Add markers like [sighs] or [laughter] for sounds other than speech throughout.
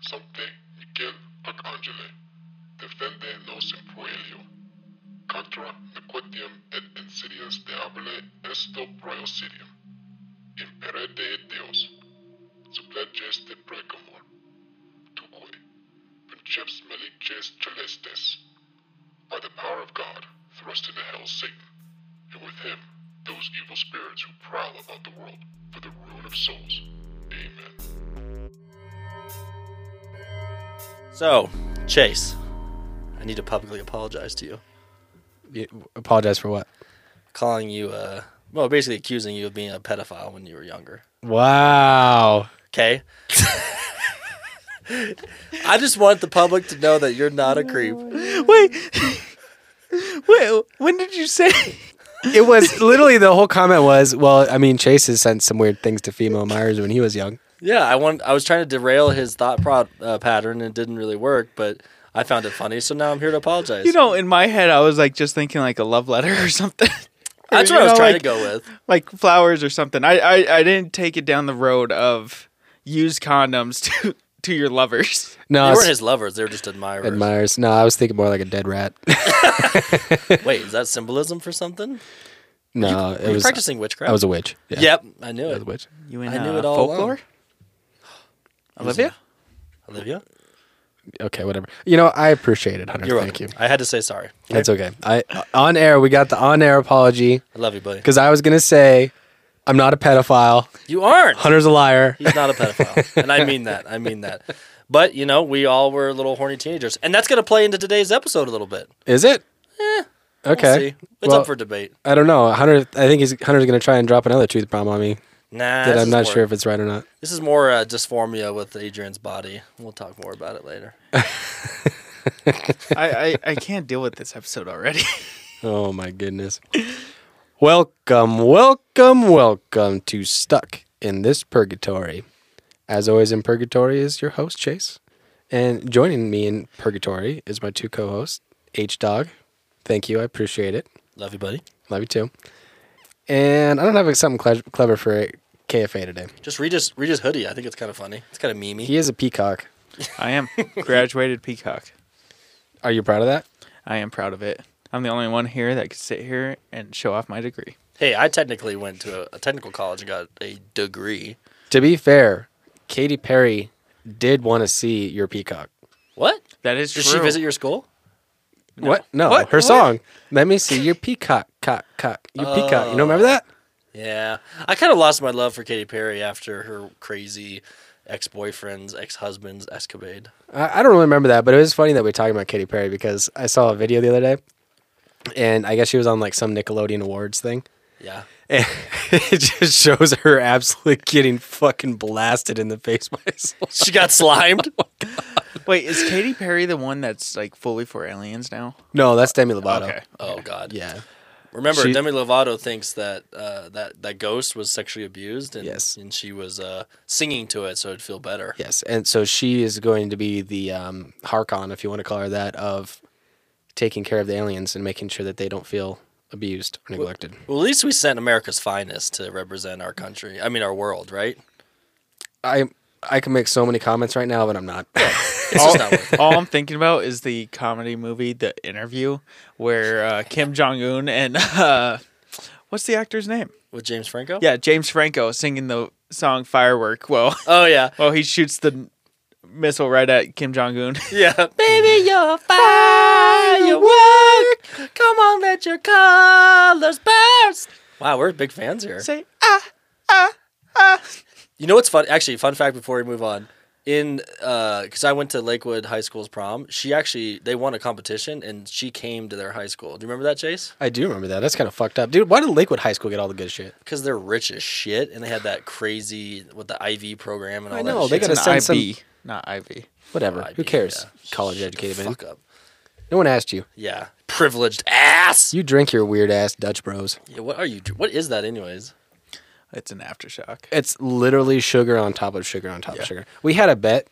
Sancte Michael Arcangele, defende nos in proelio. Contra nequitiam et insidias diabole esto proesidium. Impere de Deus, suppleges de precamor. Tuque, princeps malices celestes, by the power of God, thrust into hell Satan, and with him those evil spirits who prowl about the world for the ruin of souls. So, Chase, I need to publicly apologize to you. You apologize for what? Calling you, uh, well, basically accusing you of being a pedophile when you were younger. Wow. Okay? I just want the public to know that you're not a creep. Wait, wait. When did you say? It was literally the whole comment was, well, I mean, Chase has sent some weird things to female Myers when he was young. Yeah, I want. I was trying to derail his thought pro- uh, pattern, and it didn't really work. But I found it funny, so now I'm here to apologize. You know, in my head, I was like just thinking like a love letter [laughs] or something. that's you what I was know, trying like- to go with. like flowers or something. I, I I didn't take it down the road of use condoms [laughs] to to your lovers. No, They weren't his lovers; they were just admirers. admires. No, I was thinking more like a dead rat. [laughs] Wait, is that symbolism for something? no, Were it you was. practicing witchcraft? I was a witch. Yeah, Yep, I knew I was it. a witch. You in I knew uh, it all folklore? along. Olivia? Olivia, Okay, whatever. You know, I appreciate it, Hunter. you're Thank welcome. you. I had to say sorry. That's okay. I on air. We got the on air apology I love you, buddy. because I was gonna say I'm not a pedophile. You aren't. Hunter's a liar. He's not a pedophile, [laughs] and I mean that. I mean that. But you know, we all were little horny teenagers, and that's going to play into today's episode a little bit. Is it? Eh, we'll Okay. see. It's Well, up for debate. I don't know. Hunter. I think he's Hunter's gonna try and drop another truth bomb on me Nah, that I'm not more- sure if it's right or not. This is more uh, dysphoria with Adrian's body. We'll talk more about it later. [laughs] I, I I can't deal with this episode already. [laughs] Oh my goodness. welcome, welcome, welcome to Stuck in This Purgatory. As always in Purgatory is your host, Chase. And joining me in Purgatory is my two co-hosts, H Dog. Thank you, I appreciate it. Love you, buddy. Love you too. And I don't have something clever for KFA today. Just read his read his hoodie. I think it's kind of funny. It's kind of memey. He is a peacock. I am graduated peacock. Are you proud of that? I am proud of it. I'm the only one here that could sit here and show off my degree. Hey, I technically went to a, a technical college and got a degree. To be fair, Katy Perry did want to see your peacock. What? That is Did true. she visit your school? What? No, What? her What? song. Let me see your peacock, cock, cock. Your peacock. You don't remember that? Yeah, I kind of lost my love for Katy Perry after her crazy ex-boyfriend's ex-husband's escapade. I, I don't really remember that, but it was funny that we're talking about Katy Perry because I saw a video the other day, and I guess she was on like some Nickelodeon Awards thing, Yeah, [laughs] and it just shows her absolutely getting fucking blasted in the face by slime. she got slimed. [laughs] Oh Wait, is Katy Perry the one that's like fully for aliens now? No, that's Demi Lovato. Okay. Oh God. Yeah. Remember, She- Demi Lovato thinks that uh, that that ghost was sexually abused, and Yes. and she was uh, singing to it so it'd feel better. Yes, and so she is going to be the um, Harkon, if you want to call her that, of taking care of the aliens and making sure that they don't feel abused or neglected. Well, at least we sent America's finest to represent our country. I mean, our world, right? I I can make so many comments right now, but I'm not. [laughs] It's just not. All I'm thinking about is the comedy movie, The Interview, where uh, Kim Jong Un and [laughs] uh, what's the actor's name? with James Franco. Yeah, James Franco singing the song "Firework." Well, [laughs] Oh yeah. well, he shoots the missile right at Kim Jong Un. Yeah. Baby, you're firework. Come on, let your colors burst. Wow, we're big fans here. Say ah ah ah. You know what's fun? Actually, fun fact before we move on. In uh, because I went to Lakewood High School's prom, she actually they won a competition and she came to their high school. Do you remember that, Chase? I do remember that. That's kind of fucked up, dude. Why did Lakewood High School get all the good shit? Because they're rich as shit and they had that crazy with the IV program and all I that. know, they shit. gotta It's send an some- IB, not IV. Whatever. IB, Who cares? yeah. College educated man. Fuck up. No one asked you. Yeah, privileged ass. You drink your weird ass Dutch Bros. Yeah, what are you? What is that, anyways? It's an aftershock. It's literally sugar on top of sugar on top Yeah. of sugar. We had a bet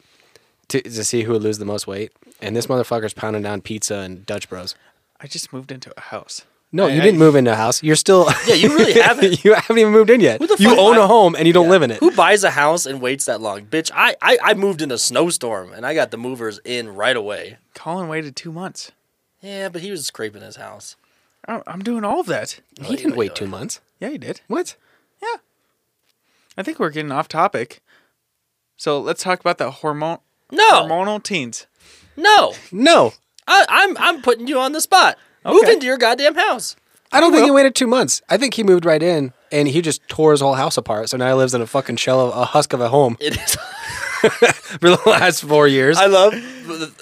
to, to see who would lose the most weight, and this motherfucker's pounding down pizza and Dutch Bros. I just moved into a house. No, I- you I- didn't move into a house. You're still. [laughs] Yeah, you really [laughs] haven't. you haven't even moved in yet. Who the You fuck own buy- a home and you don't live in it. Who buys a house and waits that long? Bitch, I, I, I moved in a snowstorm and I got the movers in right away. Colin waited two months. Yeah, but he was scraping his house. I- I'm doing all of that. He didn't wait two months. Yeah, he did. What? I think we're getting off topic. So let's talk about the hormone No, hormonal teens. no. No, I, I'm I'm putting you on the spot. Move Okay. into your goddamn house. I don't think he waited two months. I think he moved right in and he just tore his whole house apart. So now he lives in a fucking shell of a husk of a home It is. [laughs] [laughs] for the last four years. I love.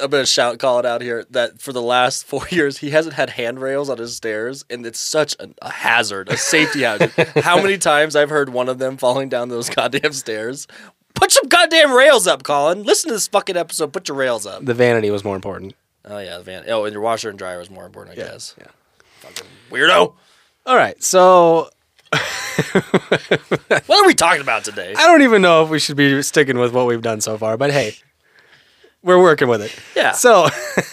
I'm gonna shout, call it out here that for the last four [laughs] years he hasn't had handrails on his stairs, and it's such a, a hazard, a safety hazard. [laughs] How many times I've heard one of them falling down those goddamn stairs? Put some goddamn rails up, Colin. Listen to this fucking episode. Put your rails up. the vanity was more important. Oh yeah, the van. Oh, and your washer and dryer was more important, I guess. yeah. Fucking weirdo. All right, so [laughs] What are we talking about today? I don't even know if we should be sticking with what we've done so far, but hey, we're working with it. Yeah. So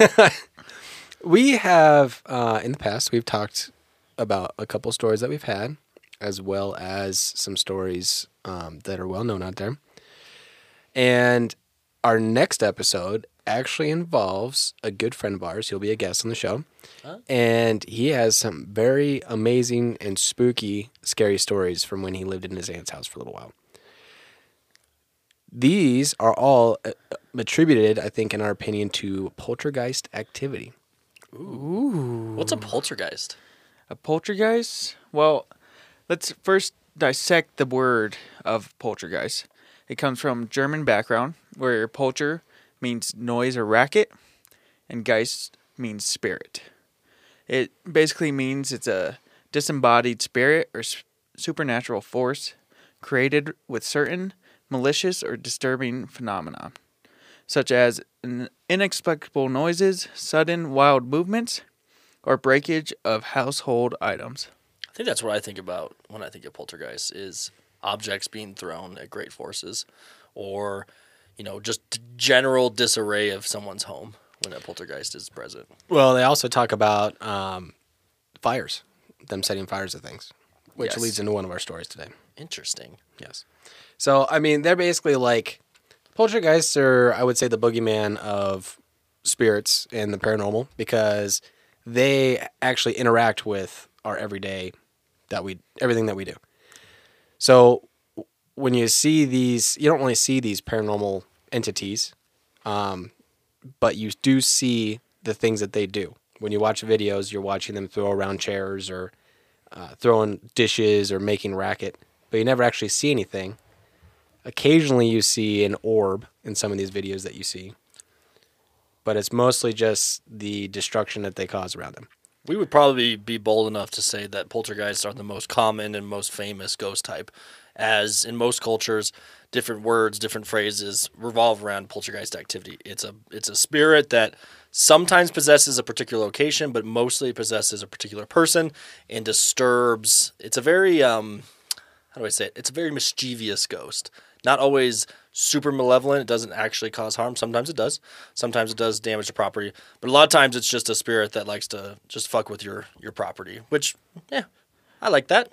[laughs] we have uh, in the past we've talked about a couple stories that we've had, as well as some stories um, that are well known out there. And our next episode actually involves a good friend of ours. He'll be a guest on the show. And he has some very amazing and spooky, scary stories from when he lived in his aunt's house for a little while. These are all uh, attributed, I think, in our opinion, to poltergeist activity. Ooh. What's a poltergeist? A poltergeist? Well, let's first dissect the word of poltergeist. It comes from German background, where polter means noise or racket, and geist means spirit. It basically means it's a disembodied spirit or s- supernatural force created with certain malicious or disturbing phenomena, such as in- inexplicable noises, sudden wild movements, or breakage of household items. I think that's what I think about when I think of poltergeist is objects being thrown at great forces, or you know just general disarray of someone's home when a poltergeist is present. Well, they also talk about um, fires, them setting fires to things, which Yes. leads into one of our stories today. Interesting. Yes. So, I mean, they're basically like poltergeists are, I would say, the boogeyman of spirits and the paranormal because they actually interact with our everyday that we everything that we do. So, when you see these, you don't really see these paranormal entities, um, but you do see the things that they do. When you watch videos, you're watching them throw around chairs or uh, throwing dishes or making racket, but you never actually see anything. Occasionally, you see an orb in some of these videos that you see, but it's mostly just the destruction that they cause around them. We would probably be bold enough to say that poltergeists are the most common and most famous ghost type, as in most cultures, different words, different phrases revolve around poltergeist activity. It's a it's a spirit that sometimes possesses a particular location, but mostly possesses a particular person and disturbs. It's a very um, how do I say it? It's a very mischievous ghost. Not always super malevolent. It doesn't actually cause harm. Sometimes it does. Sometimes it does damage to property. But a lot of times it's just a spirit that likes to just fuck with your your property. Which, yeah, I like that.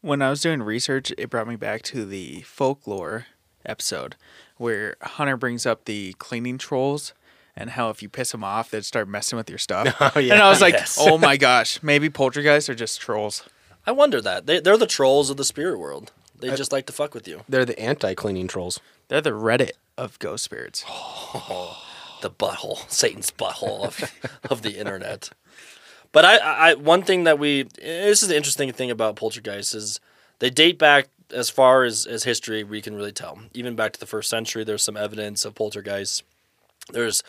When I was doing research, it brought me back to the folklore episode where Hunter brings up the cleaning trolls and how if you piss them off, they'd start messing with your stuff. [laughs] Oh, yeah. And I was like, Yes. oh my gosh, maybe poltergeists are just trolls. I wonder that they they're the trolls of the spirit world. They just like to fuck with you. They're the anti-cleaning trolls. They're the Reddit of ghost spirits. [laughs] the butthole, Satan's butthole of, of the internet. But I, I, one thing that we, this is the interesting thing about poltergeists is they date back as far as, as history we can really tell. Even back to the first century, there's some evidence of poltergeists. There's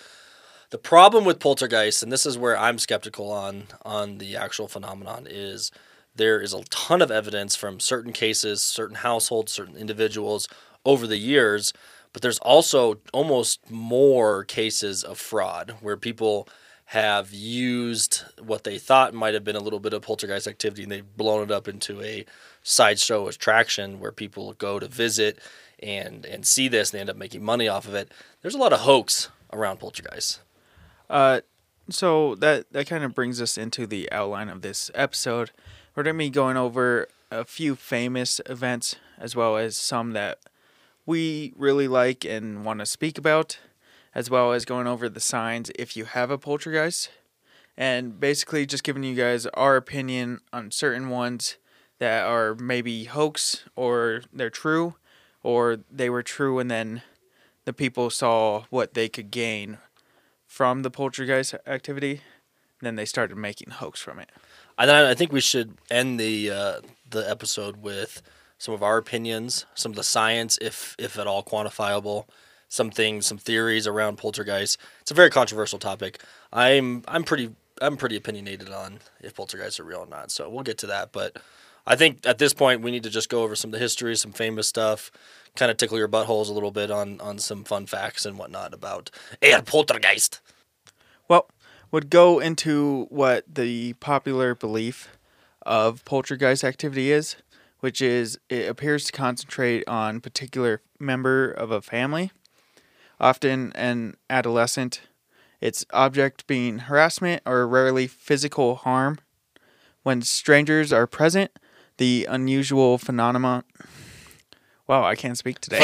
the problem with poltergeists, and this is where I'm skeptical on on the actual phenomenon, is there is a ton of evidence from certain cases, certain households, certain individuals over the years, but there's also almost more cases of fraud where people have used what they thought might have been a little bit of poltergeist activity and they've blown it up into a sideshow attraction where people go to visit and and see this and they end up making money off of it. There's a lot of hoax around poltergeists. Uh, so that that kind of brings us into the outline of this episode. We're to be going over a few famous events as well as some that we really like and want to speak about, as well as going over the signs if you have a poltergeist, and basically just giving you guys our opinion on certain ones that are maybe hoax or they're true or they were true and then the people saw what they could gain from the poltergeist activity then they started making hoax from it. I, I think we should end the uh, the episode with some of our opinions, some of the science, if if at all quantifiable, some things, some theories around poltergeist. It's a very controversial topic. I'm I'm pretty I'm pretty opinionated on if poltergeists are real or not. So we'll get to that, but. I think at this point we need to just go over some of the history, some famous stuff, kind of tickle your buttholes a little bit on on some fun facts and whatnot about a poltergeist. Well, would go into what the popular belief of poltergeist activity is, which is it appears to concentrate on particular member of a family, often an adolescent. Its object being harassment or rarely physical harm. When strangers are present, the unusual phenomenon. Wow, I can't speak today.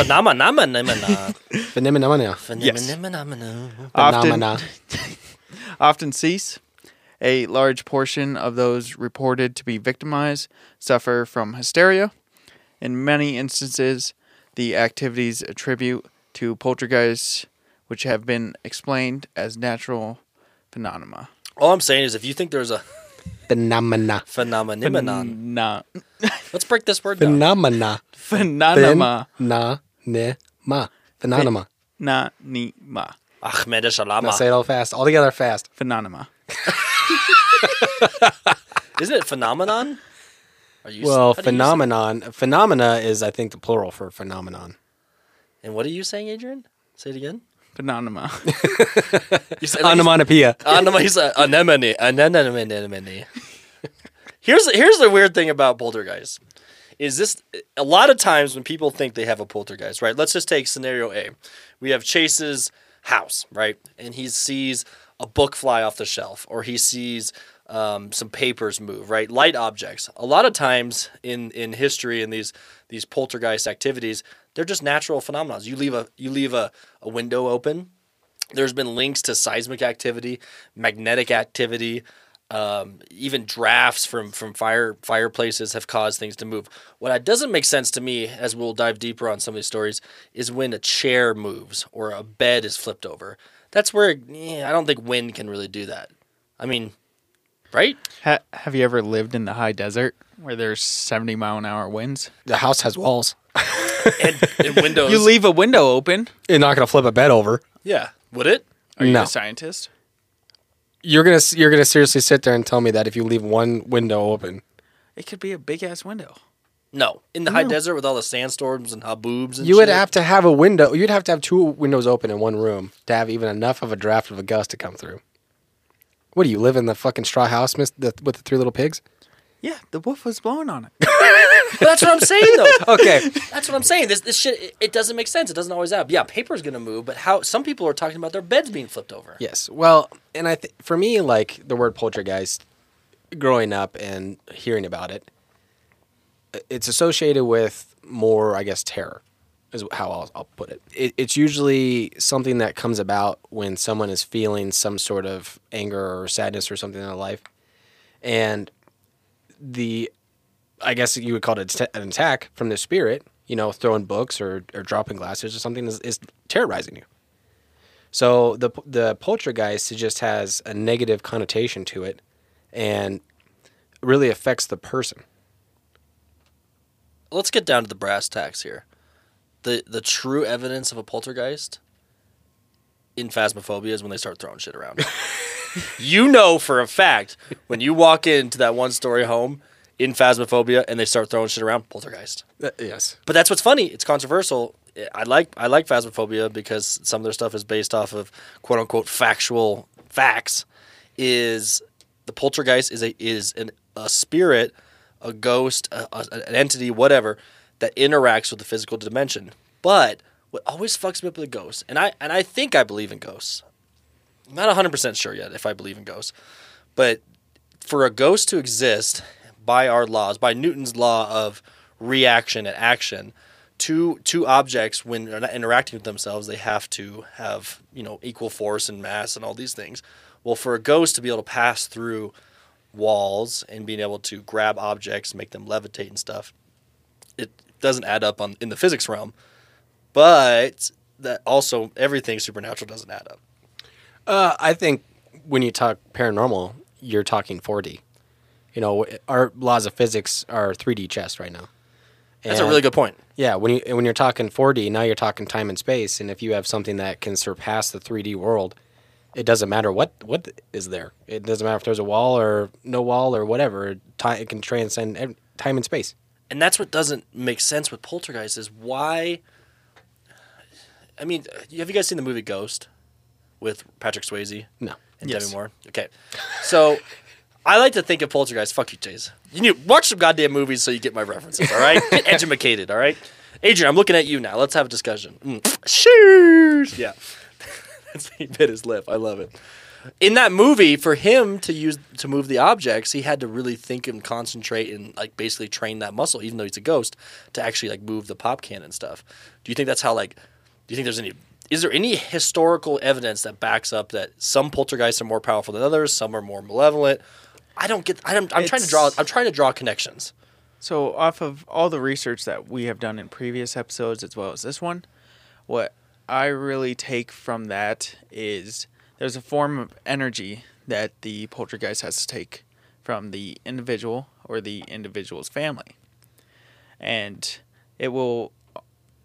Phenomena. [laughs] Phenomena. Phenomena. Often- Phenomena. [laughs] often cease. A large portion of those reported to be victimized suffer from hysteria. In many instances, the activities attribute to poltergeists, which have been explained as natural phenomena. All I'm saying is, if you think there's a Phenomena. phenomenon, Phenomena. let's break this word down. Phenomena. Phenomena. Na ne ma. Phenomena. Na ni ma. Ahmed Now Shalama. say it all fast. All together fast. Phenomena. [laughs] Isn't it phenomenon? Are you Well, how do you say- phenomenon. Phenomena is, I think, the plural for phenomenon. And what are you saying, Adrian? Say it again. Phenomena. [laughs] You said Onomatopoeia. Anemone. He's a anemone. Anemone. Anemone. Here's here's the weird thing about poltergeist. Is this a lot of times when people think they have a poltergeist, right? Let's just take scenario A. We have Chase's house, right? And he sees a book fly off the shelf, or he sees um, some papers move, right? Light objects. A lot of times in in history in these these poltergeist activities, they're just natural phenomena. You leave a you leave a, a window open, there's been links to seismic activity, magnetic activity, um, even drafts from from fire fireplaces have caused things to move. What doesn't make sense to me, as we'll dive deeper on some of these stories, is when a chair moves or a bed is flipped over. That's where eh, I don't think wind can really do that. I mean, right? ha- have you ever lived in the high desert where there's 70 mile an hour winds? The house has walls. [laughs] And, and [laughs] windows. You leave a window open. You're not gonna flip a bed over. yeah. Would it? Are you No. a scientist? You're gonna you're gonna seriously sit there and tell me that if you leave one window open, It could be a big ass window. No. In the high desert with all the sandstorms and haboobs and you would shit? have to have a window. You'd have to have two windows open in one room to have even enough of a draft of a gust to come through. What do you live in the fucking straw house, miss, the, with the three little pigs? Yeah, the wolf was blowing on it. [laughs] That's what I'm saying though. [laughs] Okay, That's what I'm saying. This this shit it, it doesn't make sense. It doesn't always happen. Yeah, paper's gonna move, but how some people are talking about their beds being flipped over. Yes. Well, and I think for me, like the word poltergeist, growing up and hearing about it, it's associated with more, I guess, terror, is how I'll, I'll put it. it. It's usually something that comes about when someone is feeling some sort of anger or sadness or something in their life, and the, I guess you would call it an attack from the spirit. You know, throwing books or, or dropping glasses or something is, is terrorizing you. So the the poltergeist just has a negative connotation to it, and really affects the person. Let's get down to the brass tacks here. The the true evidence of a poltergeist in phasmophobia is when they start throwing shit around. [laughs] you know for a fact when you walk into that one story home in phasmophobia and they start throwing shit around, poltergeist. Uh, yes. But that's what's funny. It's controversial. I like I like Phasmophobia because some of their stuff is based off of quote unquote factual facts. Is the poltergeist is a is an, a spirit, a ghost, a, a- an entity, whatever that interacts with the physical dimension. But what always fucks me up with a ghost, and I and I think I believe in ghosts. Not 100% sure yet if I believe in ghosts. But for a ghost to exist by our laws, by Newton's law of reaction and action, two two objects when they're not interacting with themselves, they have to have, you know, equal force and mass and all these things. Well, for a ghost to be able to pass through walls and being able to grab objects, make them levitate and stuff, it doesn't add up on in the physics realm. But that also everything supernatural doesn't add up. Uh, I think when you talk paranormal, you're talking 4D. You know, our laws of physics are 3D chess right now. That's a really good point. Yeah, when you when you're talking 4D, now you're talking time and space, and if you have something that can surpass the 3D world, it doesn't matter what what is there. It doesn't matter if there's a wall or no wall or whatever. Time it can transcend time and space. and that's what doesn't make sense with poltergeist is why i mean have you guys seen the movie ghost with patrick swayze No. and Yes. demi moore okay so [laughs] i like to think of poltergeist fuck you chase you need to watch some goddamn movies so you get my references all right [laughs] get educated all right adrian i'm looking at you now let's have a discussion mm. cheers yeah [laughs] That's- he bit his lip i love it in that movie, for him to use to move the objects, he had to really think and concentrate and like basically train that muscle, even though he's a ghost, to actually like move the pop can and stuff. Do you think that's how like? Do you think there's any? Is there any historical evidence that backs up that some poltergeists are more powerful than others, some are more malevolent? I don't get. I don't, I'm trying to draw. I'm trying to draw connections. So, off of all the research that we have done in previous episodes as well as this one, what I really take from that is there's a form of energy that the poltergeist has to take from the individual or the individual's family. And it will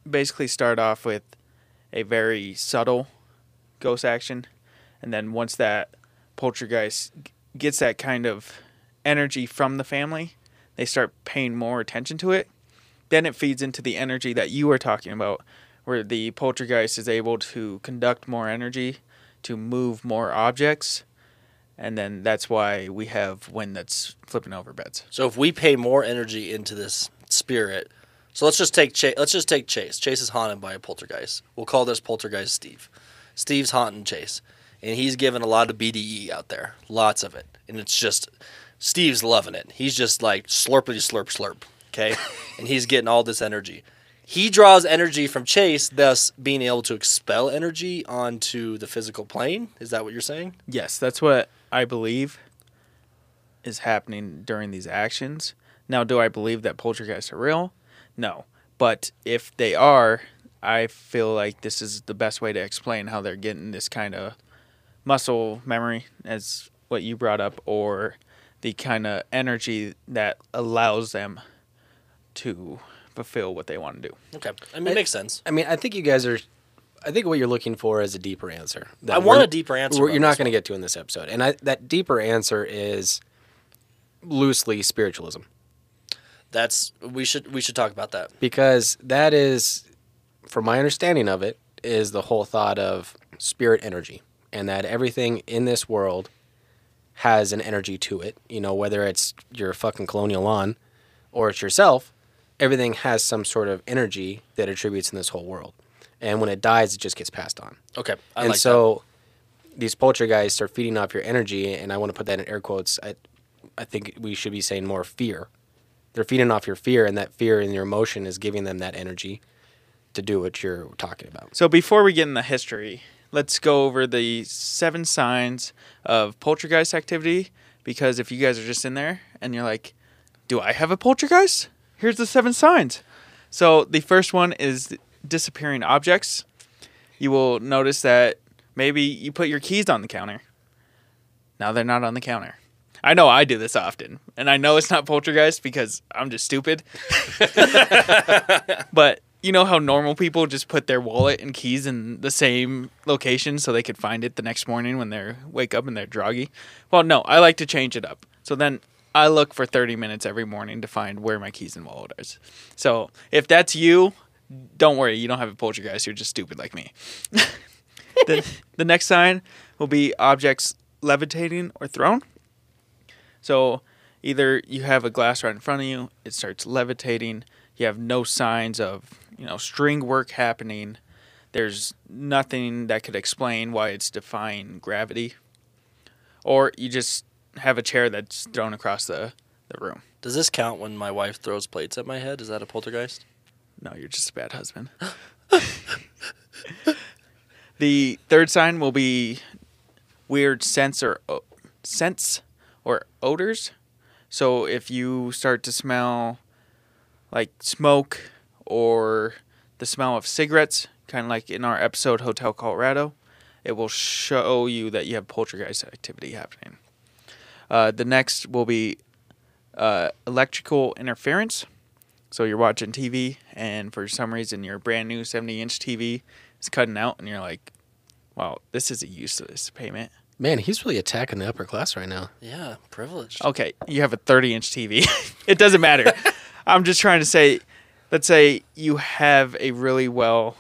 basically start off with a very subtle ghost action. And then once that poltergeist gets that kind of energy from the family, they start paying more attention to it. Then it feeds into the energy that you were talking about, where the poltergeist is able to conduct more energy to move more objects. And then that's why we have wind that's flipping over beds. So if we pay more energy into this spirit, so let's just take Chase. Let's just take Chase. Chase is haunted by a poltergeist. We'll call this poltergeist Steve. Steve's haunting Chase, and he's giving a lot of BDE out there, lots of it, and it's just Steve's loving it. He's just like slurpity slurp slurp, okay, [laughs] and he's getting all this energy. He draws energy from Chase, thus being able to expel energy onto the physical plane. Is that what you're saying? Yes, that's what I believe is happening during these actions. Now, do I believe that poltergeists are real? No. But if they are, I feel like this is the best way to explain how they're getting this kind of muscle memory, as what you brought up, or the kind of energy that allows them to fulfill what they want to do. Okay, I mean, it makes sense. I mean, I think you guys are. I think what you're looking for is a deeper answer. I want a deeper answer we're- You're not going to get to in this episode, and I, that deeper answer is loosely spiritualism. That's we should we should talk about that. because that is from my understanding of it is the whole thought of spirit energy and that everything in this world has an energy to it. You know whether it's your fucking colonial lawn or it's yourself everything has some sort of energy that attributes in this whole world. And when it dies it just gets passed on. Okay, I and like so these poltergeists are feeding off your energy and i want to put that in air quotes I, I think we should be saying more fear they're feeding off your fear and that fear and your emotion is giving them that energy to do what you're talking about So before we get in the history, let's go over the seven signs of poltergeist activity. Because if you guys are just in there and you're like, "Do I have a poltergeist?" Here's the seven signs. So the first one is disappearing objects. You will notice that maybe you put your keys on the counter. Now they're not on the counter. I know I do this often, and I know it's not poltergeist because I'm just stupid. [laughs] but you know how normal people just put their wallet and keys in the same location so they could find it the next morning when they wake up and they're druggy? Well, no, I like to change it up. So then I look for 30 minutes every morning to find where my keys and wallet is. So if that's you, don't worry, you don't have a poltergeist. You're just stupid like me. [laughs] the, the next sign will be objects levitating or thrown. So either you have a glass right in front of you, it starts levitating, you have no signs of, you know, string work happening. there's nothing that could explain why it's defying gravity. Or you just have a chair that's thrown across the, the room. Does this count when my wife throws plates at my head? Is that a poltergeist? No, you're just a bad husband. [laughs] the third sign will be weird oh, sense or o- scents or odors. So if you start to smell like smoke or the smell of cigarettes, kind of like in our episode Hotel Colorado, it will show you that you have poltergeist activity happening. Uh, the next will be uh, electrical interference. So you're watching TV, and for some reason, your brand new 70 inch TV is cutting out, and you're like, wow, this is a useless payment. Man, he's really attacking the upper class right now. Yeah, privileged. Okay, you have a 30 inch TV. [laughs] it doesn't matter. [laughs] I'm just trying to say, let's say you have a really well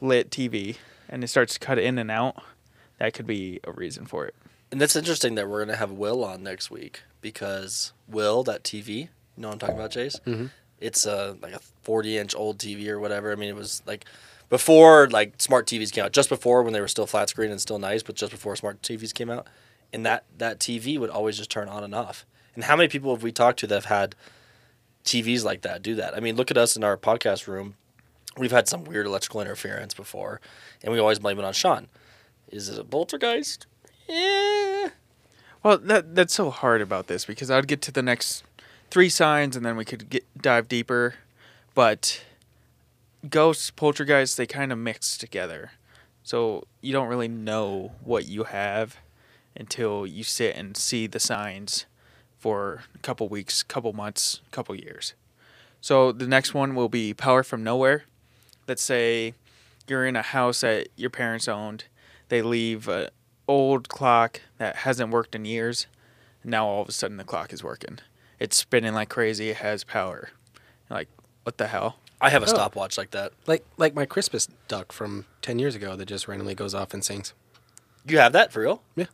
lit TV and it starts to cut in and out. That could be a reason for it. And that's interesting that we're gonna have Will on next week because Will, that TV, you know what I'm talking about, Chase? Mhm. It's a like a 40 inch old TV or whatever. I mean, it was like before like smart TVs came out, just before when they were still flat screen and still nice, but just before smart TVs came out, and that that TV would always just turn on and off. And how many people have we talked to that have had TVs like that do that? I mean, look at us in our podcast room. We've had some weird electrical interference before, and we always blame it on Sean. Is it a poltergeist? Yeah. Well, that that's so hard about this because I'd get to the next three signs and then we could get dive deeper, but ghosts, poltergeists, they kind of mix together. So you don't really know what you have until you sit and see the signs for a couple weeks, couple months, couple years. So the next one will be power from nowhere. Let's say you're in a house that your parents owned. They leave a old clock that hasn't worked in years. Now all of a sudden the clock is working. It's spinning like crazy. It has power. Like what the hell? I have a Oh. stopwatch like that. Like like my Christmas duck from ten years ago that just randomly goes off and sings. You have that for real? Yeah.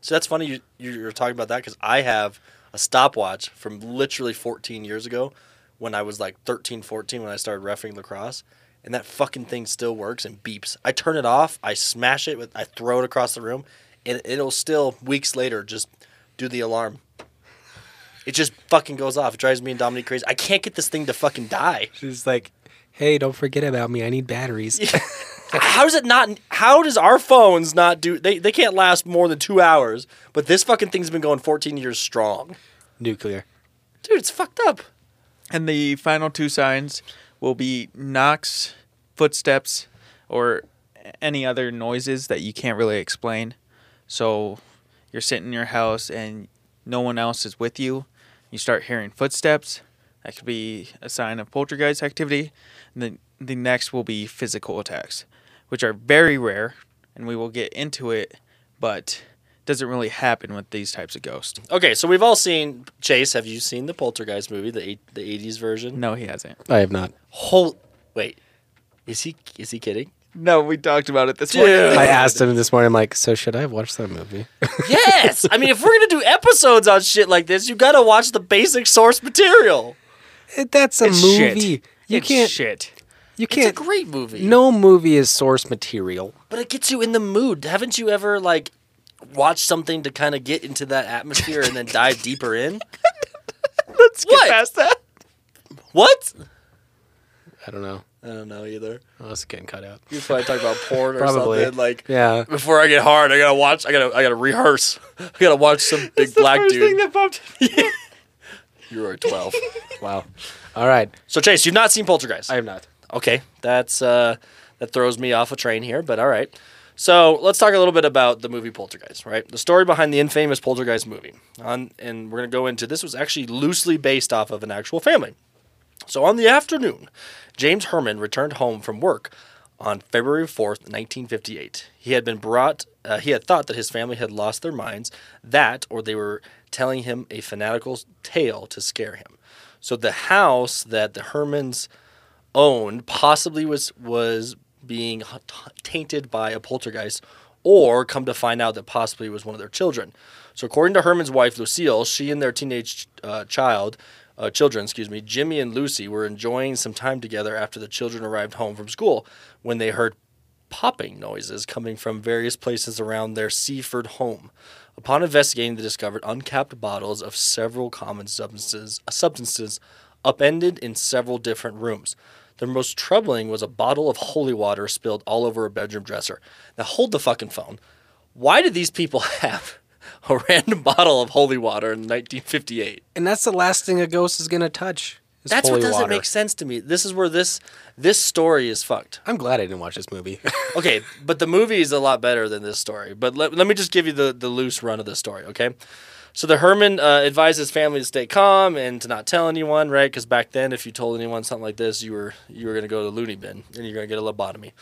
So that's funny you you're talking about that because I have a stopwatch from literally 14 years ago when I was like 13, 14 when I started refing lacrosse, and that fucking thing still works and beeps. I turn it off, I smash it with, I throw it across the room, and it'll still weeks later just do the alarm. It just fucking goes off. It drives me and Dominique crazy. I can't get this thing to fucking die. She's like, "Hey, don't forget about me. I need batteries." how does it not how does our phones not do they, they can't last more than two hours but this fucking thing's been going 14 years strong Nuclear. dude it's fucked up And the final two signs will be knocks, footsteps, or any other noises that you can't really explain. So you're sitting in your house and no one else is with you. You start hearing footsteps. That could be a sign of poltergeist activity. And then the next will be physical attacks, which are very rare, and we will get into it, but doesn't really happen with these types of ghosts. okay so we've all seen chase have you seen the poltergeist movie the eight, the 80s version No, he hasn't. I have not. whole wait is he is he kidding No, we talked about it this Dude. morning. I asked him this morning. I'm like, "So should I have watched that movie?" [laughs] yes i mean if we're gonna do episodes on shit like this you gotta watch the basic source material That's a It's movie. shit. You It's can't. shit. You can't. it's a great movie No movie is source material. but it gets you in the mood haven't you ever like watched something to kind of get into that atmosphere and then dive deeper in [laughs] Let's get What? past that. what I don't know. I don't know either. Oh, it's getting cut out. You're probably talking about porn or [laughs] Probably. something. Like Yeah. before I get hard, I gotta watch. I gotta. I gotta rehearse. [laughs] I gotta watch some big black first dude. thing that popped. [laughs] you were twelve. Wow. All right. so Chase, you've not seen Poltergeist. I have not. okay, that's uh, that throws me off a train here, but all right. So let's talk a little bit about the movie Poltergeist, right? The story behind the infamous Poltergeist movie, on, and we're gonna go into this was actually loosely based off of an actual family. So on the afternoon, James Herrmann returned home from work on February 4th, 1958. He had been brought, uh, he had thought that his family had lost their minds, that or they were telling him a fanatical tale to scare him. So the house that the Herrmanns owned possibly was was being tainted by a poltergeist or come to find out that possibly was one of their children. So according to Herrmann's wife Lucille, she and their teenage uh, child uh, children, excuse me, Jimmy and Lucy were enjoying some time together after the children arrived home from school when they heard popping noises coming from various places around their Seaford home. Upon investigating, they discovered uncapped bottles of several common substances, uh, substances upended in several different rooms. The most troubling was a bottle of holy water spilled all over a bedroom dresser. Now hold the fucking phone. Why did these people [laughs] have a random bottle of holy water in 1958? And that's the last thing a ghost is gonna touch. is That's what doesn't water. make sense to me. This is where this this story is fucked. I'm glad I didn't watch this movie. [laughs] Okay, but the movie is a lot better than this story. But let, let me just give you the, the loose run of the story, okay? So the Herrmann uh, advised his family to stay calm and to not tell anyone, right? Because back then, if you told anyone something like this, you were you were gonna go to the loony bin and you're gonna get a lobotomy.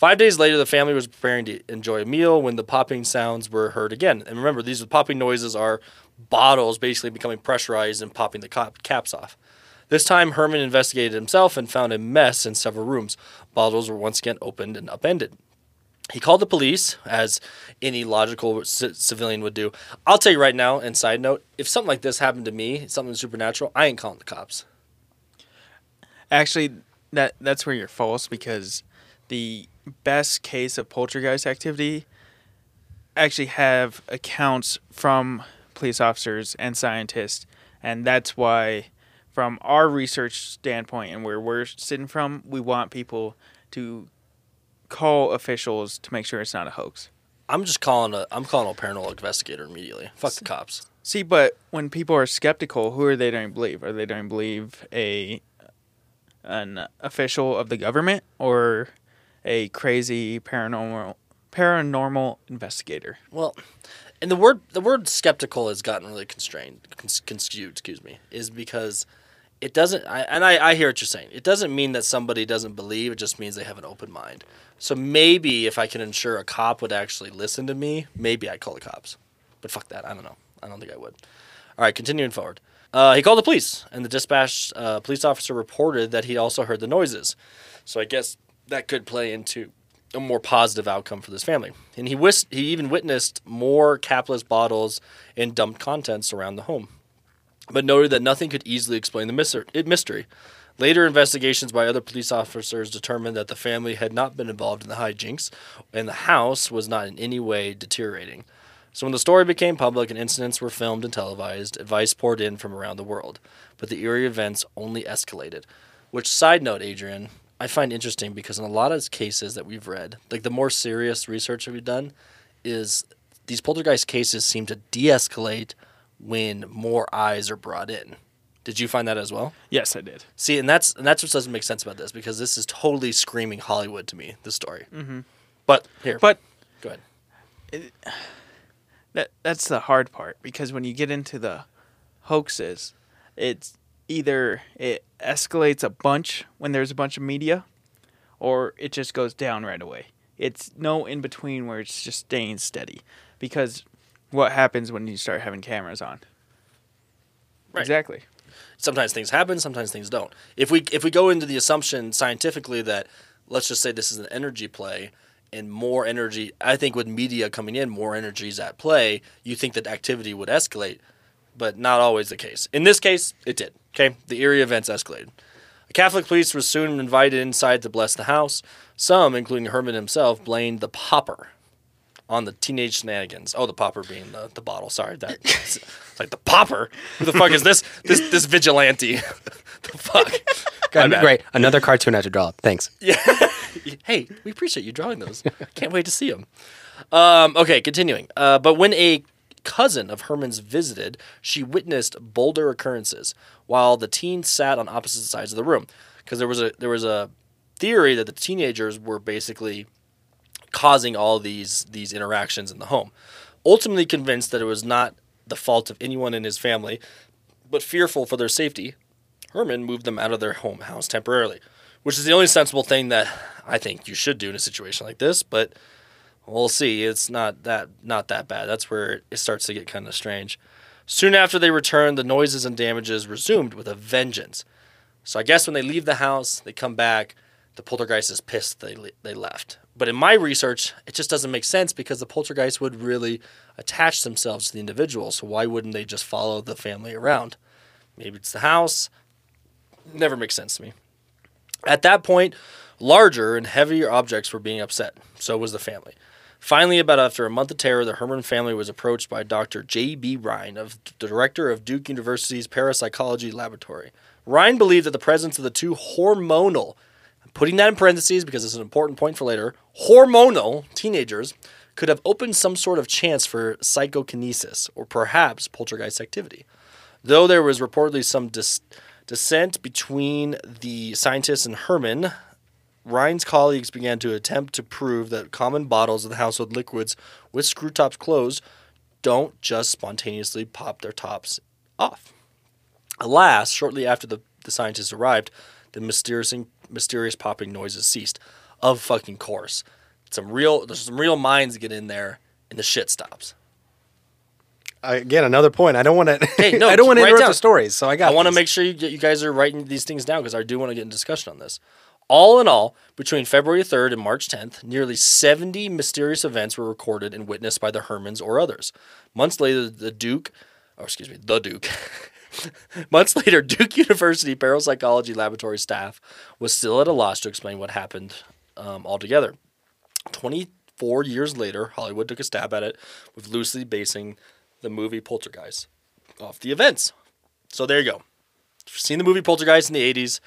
Five days later, the family was preparing to enjoy a meal when the popping sounds were heard again. And remember, these popping noises are bottles basically becoming pressurized and popping the cap- caps off. This time, Herrmann investigated himself and found a mess in several rooms. Bottles were once again opened and upended. He called the police, as any logical c- civilian would do. I'll tell you right now, and side note, if something like this happened to me, something supernatural, I ain't calling the cops. Actually, that that's where you're false because the best case of poltergeist activity actually have accounts from police officers and scientists, and that's why, from our research standpoint and where we're sitting from, we want people to call officials to make sure it's not a hoax. I'm just calling a I'm calling a paranormal investigator immediately. Fuck the cops. See, but when people are skeptical, who are they going to believe? Are they going to believe a an official of the government or a crazy paranormal paranormal investigator? Well, and the word the word skeptical has gotten really constrained, cons- conskewed, excuse me, is because it doesn't. I, and I, I hear what you're saying. It doesn't mean that somebody doesn't believe. It just means they have an open mind. So maybe if I can ensure a cop would actually listen to me, maybe I'd call the cops. But fuck that. I don't know. I don't think I would. All right, continuing forward. Uh, he called the police, and the dispatch uh, police officer reported that he also heard the noises. So I guess that could play into a more positive outcome for this family. And he wis- he even witnessed more capless bottles and dumped contents around the home, but noted that nothing could easily explain the mystery. Later investigations by other police officers determined that the family had not been involved in the hijinks, and the house was not in any way deteriorating. So when the story became public and incidents were filmed and televised, advice poured in from around the world. But the eerie events only escalated. Which, side note, Adrian, I find interesting because in a lot of cases that we've read, like the more serious research that we've done, is these poltergeist cases seem to de-escalate when more eyes are brought in. Did you find that as well? Yes, I did. See, and that's and that's what doesn't make sense about this because this is totally screaming Hollywood to me. The story. Mm-hmm. But here, But go ahead. [sighs] that that's the hard part because when you get into the hoaxes, it's either it escalates a bunch when there's a bunch of media, or it just goes down right away. It's no in between where it's just staying steady. Because what happens when you start having cameras on? Right. Exactly. sometimes things happen, sometimes things don't. If we if we go into the assumption scientifically that let's just say this is an energy play and more energy, I think with media coming in, more energy is at play. You think that activity would escalate, but not always the case. In this case, it did. Okay, the eerie events escalated. The Catholic police were soon invited inside to bless the house. Some, including Herrmann himself, blamed the popper on the teenage shenanigans. Oh, the popper being the, the bottle. Sorry, that [laughs] it's like the popper. Who the fuck is this? This this vigilante? [laughs] the fuck. Got- My bad. great. Another cartoon I have to draw. Thanks. [laughs] Hey, we appreciate you drawing those. Can't wait to see them. Um, okay, continuing. Uh, but when a cousin of Herrmann's visited, she witnessed bolder occurrences while the teens sat on opposite sides of the room. Because there was a there was a theory that the teenagers were basically causing all these these interactions in the home. Ultimately convinced that it was not the fault of anyone in his family, but fearful for their safety, Herrmann moved them out of their home house temporarily, which is the only sensible thing that I think you should do in a situation like this. But we'll see. It's not that not that bad. That's where it starts to get kind of strange. Soon after they returned, the noises and damages resumed with a vengeance. So I guess when they leave the house, they come back. The poltergeist is pissed they they left. But in my research, it just doesn't make sense because the poltergeist would really attach themselves to the individual. So why wouldn't they just follow the family around? Maybe it's the house. Never makes sense to me. At that point, larger and heavier objects were being upset. So was the family. Finally, about after a month of terror, the Herrmann family was approached by Dr. J.B. Rhine, of the director of Duke University's parapsychology laboratory. Rhine believed that the presence of the two hormonal, I'm putting that in parentheses because it's an important point for later, hormonal teenagers could have opened some sort of chance for psychokinesis or perhaps poltergeist activity. Though there was reportedly some dis- dissent between the scientists and Herrmann, Rhine's colleagues began to attempt to prove that common bottles of the household liquids with screw tops closed don't just spontaneously pop their tops off. Alas, shortly after the, the scientists arrived, the mysterious mysterious popping noises ceased. Of fucking course. Some real there's some real minds get in there and the shit stops. Again, another point. I don't want to. [laughs] Hey, no, I don't want to interrupt down. the stories. So I got. I want to make sure you, you guys are writing these things down because I do want to get in discussion on this. All in all, between February 3rd and March 10th, nearly 70 mysterious events were recorded and witnessed by the Herrmanns or others. Months later, the Duke, or excuse me, the Duke, [laughs] months later, Duke University parapsychology laboratory staff was still at a loss to explain what happened um, altogether. 24 years later, Hollywood took a stab at it with loosely basing the movie Poltergeist off the events. So there you go. If you've seen the movie Poltergeist in the 80s,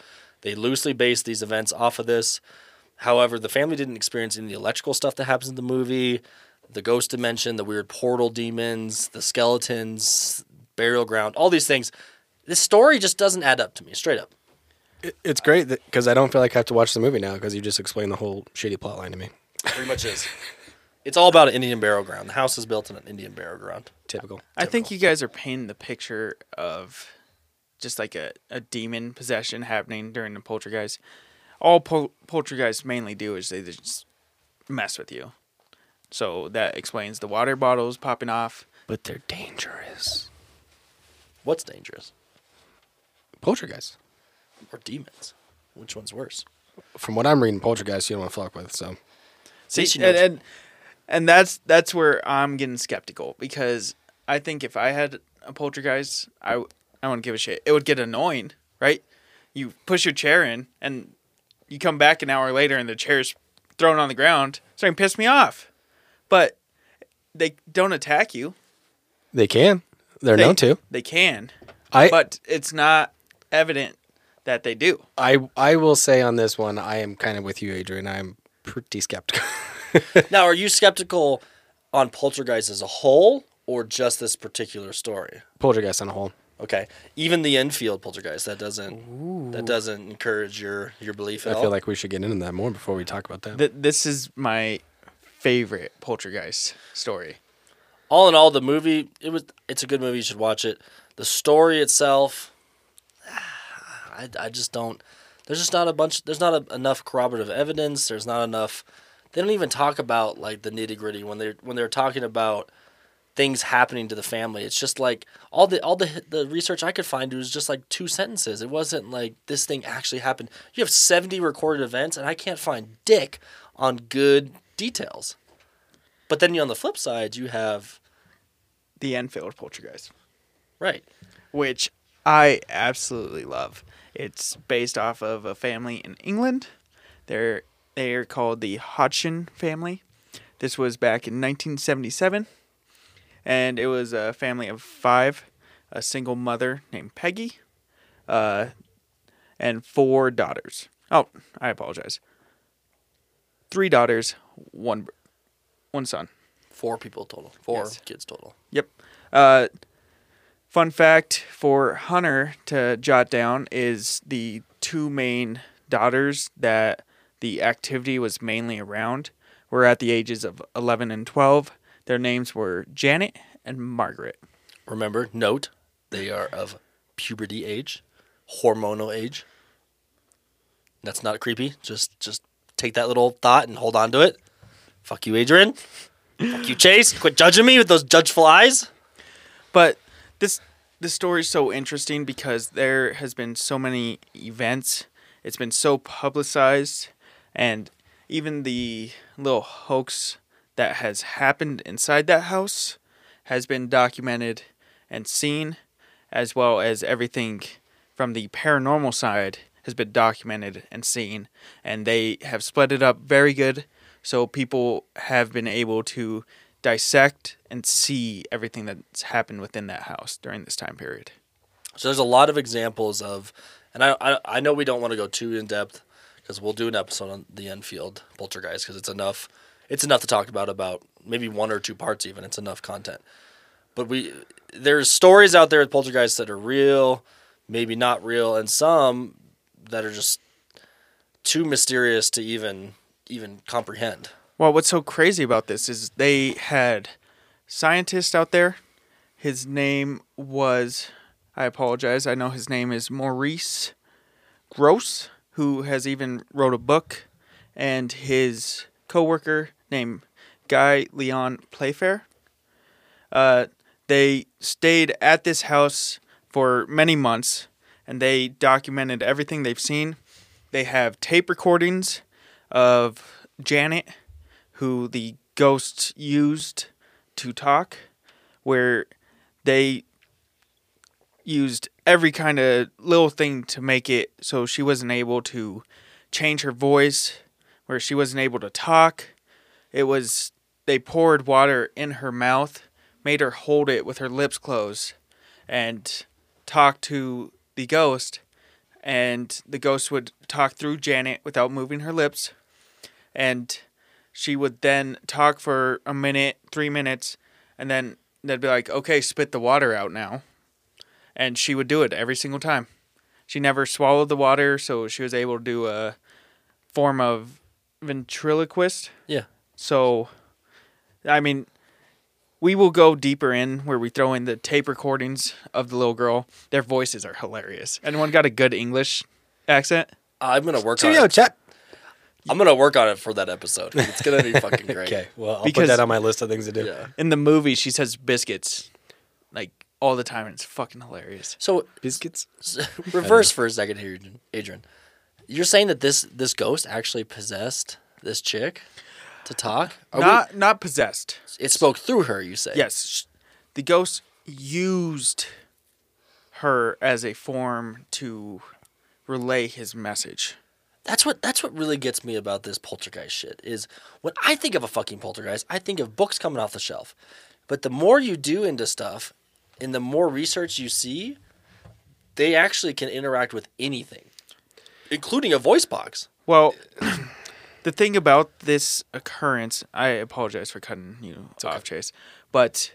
they loosely based these events off of this. However, the family didn't experience any of the electrical stuff that happens in the movie, the ghost dimension, the weird portal demons, the skeletons, burial ground, all these things. This story just doesn't add up to me, straight up. It- It's great because I don't feel like I have to watch the movie now because you just explained the whole shitty plot line to me. Pretty much is. It's all about an Indian burial ground. The house is built in an Indian burial ground. Typical. I think you guys are painting the picture of just like a, a demon possession happening during the poltergeist. All pol- poltergeists mainly do is they just mess with you. So that explains the water bottles popping off. But they're dangerous. What's dangerous? Poltergeist. Or demons? Which one's worse? From what I'm reading, poltergeist you don't want to fuck with. So See, least you and, and and that's that's where I'm getting skeptical because I think if I had a poltergeist, I w- I wouldn't give a shit. It would get annoying, right? You push your chair in, and you come back an hour later, and the chair's thrown on the ground. It's starting to piss me off. But they don't attack you. they can. They're They, known to. They can, I but it's not evident that they do. I I will say on this one, I am kind of with you, Adrian. I'm pretty skeptical. [laughs] Now, are you skeptical on Poltergeist as a whole or just this particular story? poltergeist on a whole. Okay, even the Enfield Poltergeist that doesn't that doesn't encourage your your belief I at feel like we should get into that more before we talk about that. Th- this is my favorite poltergeist story. all in all, the movie it was it's a good movie. You should watch it. The story itself, [sighs] I I just don't. There's just not a bunch. There's not a, enough corroborative evidence. There's not enough. They don't even talk about like the nitty gritty when they're when they're talking about things happening to the family. It's just like all the all the the research I could find was just like two sentences. It wasn't like this thing actually happened. You have 70 recorded events, and I can't find dick on good details. But then you on the flip side, you have The Enfield poltergeist. right. which I absolutely love. It's based off of a family in England. They're they are called the Hodgson family. This was back in 1977, and it was a family of five, a single mother named Peggy, uh, and four daughters. Oh, I apologize. Three daughters, one one son. Four people total. Four Yes. kids total. Yep. Uh, fun fact for Hunter to jot down is the two main daughters that the activity was mainly around were at the ages of 11 and 12. Their names were Janet and Margaret. Remember, note they are of puberty age, hormonal age. That's not creepy. Just just take that little thought and hold on to it. Fuck you, Adrian. Fuck you, Chase. Quit judging me with those judgeful eyes. But this this story is so interesting because there has been so many events. It's been so publicized, and even the little hoax that has happened inside that house has been documented and seen. as well as everything from the paranormal side has been documented and seen, and they have split it up very good, so people have been able to dissect and see everything that's happened within that house during this time period. So there's a lot of examples of, and I I, I know we don't want to go too in depth because we'll do an episode on the Enfield poltergeist because it's enough. It's enough to talk about about maybe one or two parts even. It's enough content. But we there's stories out there with poltergeists that are real, maybe not real, and some that are just too mysterious to even even comprehend. Well, what's so crazy about this is they had scientists out there. His name was I apologize. I know his name is Maurice Grosse, who has even wrote a book, and his coworker named Guy Lyon Playfair. Uh, they stayed at this house for many months, and they documented everything they've seen. They have tape recordings of Janet, who the ghosts used to talk, where they used every kind of little thing to make it so she wasn't able to change her voice, where she wasn't able to talk. It was they poured water in her mouth, made her hold it with her lips closed, and talk to the ghost. And the ghost would talk through Janet without moving her lips. And she would then talk for a minute, three minutes, and then they'd be like, okay, spit the water out now and she would do it every single time. She never swallowed the water, so she was able to do a form of ventriloquist. Yeah. So, I mean, we will go deeper in where we throw in the tape recordings of the little girl. Their voices are hilarious. Anyone got a good English accent? I'm gonna work on Cheerio, it. chat. I'm gonna work on it for that episode. It's gonna be fucking [laughs] great. Okay, well, I'll Because- put that on my list of things to do. Yeah. In the movie, she says biscuits like all the time, and it's fucking hilarious. So Biscuits. [laughs] reverse for a second here, Adrian. You're saying that this this ghost actually possessed this chick to talk? Are we- Not not possessed. it spoke through her. You say? Yes, the ghost used her as a form to relay his message. That's what that's what really gets me about this poltergeist shit is when I think of a fucking poltergeist, I think of books coming off the shelf. But the more you do into stuff, and the more research you see, they actually can interact with anything, including a voice box. Well, [clears throat] the thing about this occurrence, I apologize for cutting you off, Chase, but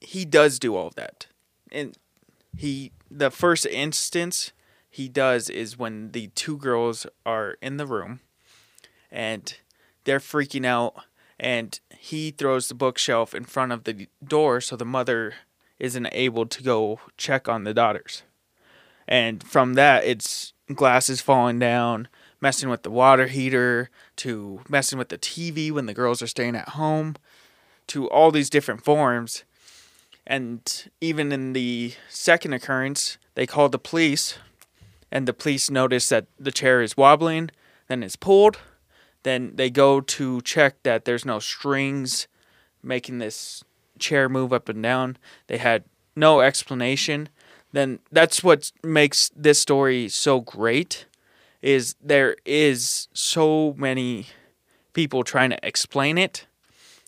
he does do all of that. And he the first instance he does is when the two girls are in the room and they're freaking out and he throws the bookshelf in front of the door so the mother isn't able to go check on the daughters. And from that, it's glasses falling down, messing with the water heater, to messing with the TV when the girls are staying at home, to all these different forms. And even in the second occurrence, they called the police, and the police notice that the chair is wobbling, then it's pulled. Then they go to check that there's no strings making this chair move up and down. They had no explanation. Then that's what makes this story so great is there is so many people trying to explain it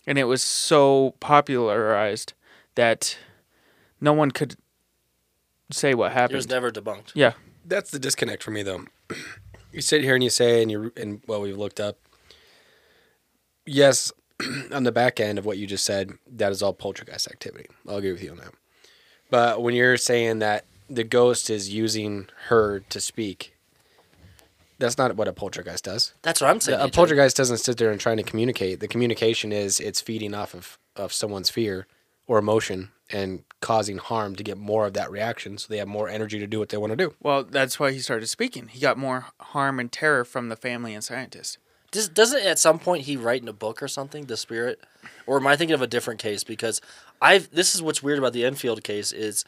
and it was so popularized that no one could say what happened. It was never debunked. yeah. That's the disconnect for me, though. [clears throat] You sit here and you say, and you and well, we've looked up. Yes, [clears throat] on the back end of what you just said, that is all poltergeist activity. I'll agree with you on that. But when you're saying that the ghost is using her to speak, that's not what a poltergeist does. That's what I'm saying. A Adrian. poltergeist doesn't sit there and trying to communicate. The communication is it's feeding off of, of someone's fear or emotion and causing harm to get more of that reaction so they have more energy to do what they want to do. Well, that's why he started speaking. He got more harm and terror from the family and scientists. Does, doesn't at some point he write in a book or something the spirit, or am I thinking of a different case? Because I've this is what's weird about the Enfield case is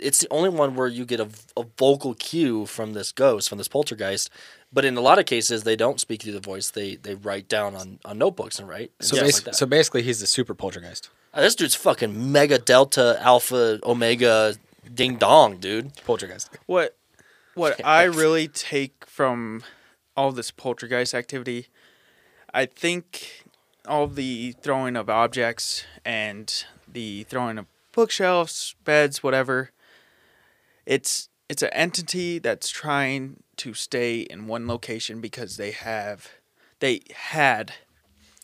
it's the only one where you get a, a vocal cue from this ghost, from this poltergeist. But in a lot of cases, they don't speak through the voice. They they write down on, on notebooks and write. and So, basi- like so basically, he's the super poltergeist. Uh, this dude's fucking mega delta alpha omega ding dong, dude. Poltergeist. What what I really take from all this poltergeist activity, I think all the throwing of objects and the throwing of bookshelves, beds, whatever, it's it's an entity that's trying to stay in one location because they have they had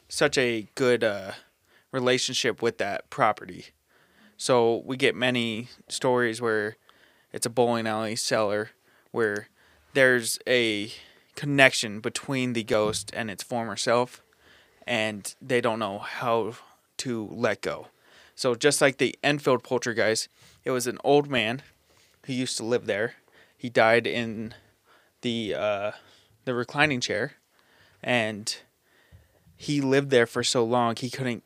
such a good uh, relationship with that property. So we get many stories where it's a bowling alley cellar where there's a connection between the ghost and its former self and they don't know how to let go. So just like the Enfield poltergeist, it was an old man who used to live there. He died in the uh, the reclining chair and he lived there for so long he couldn't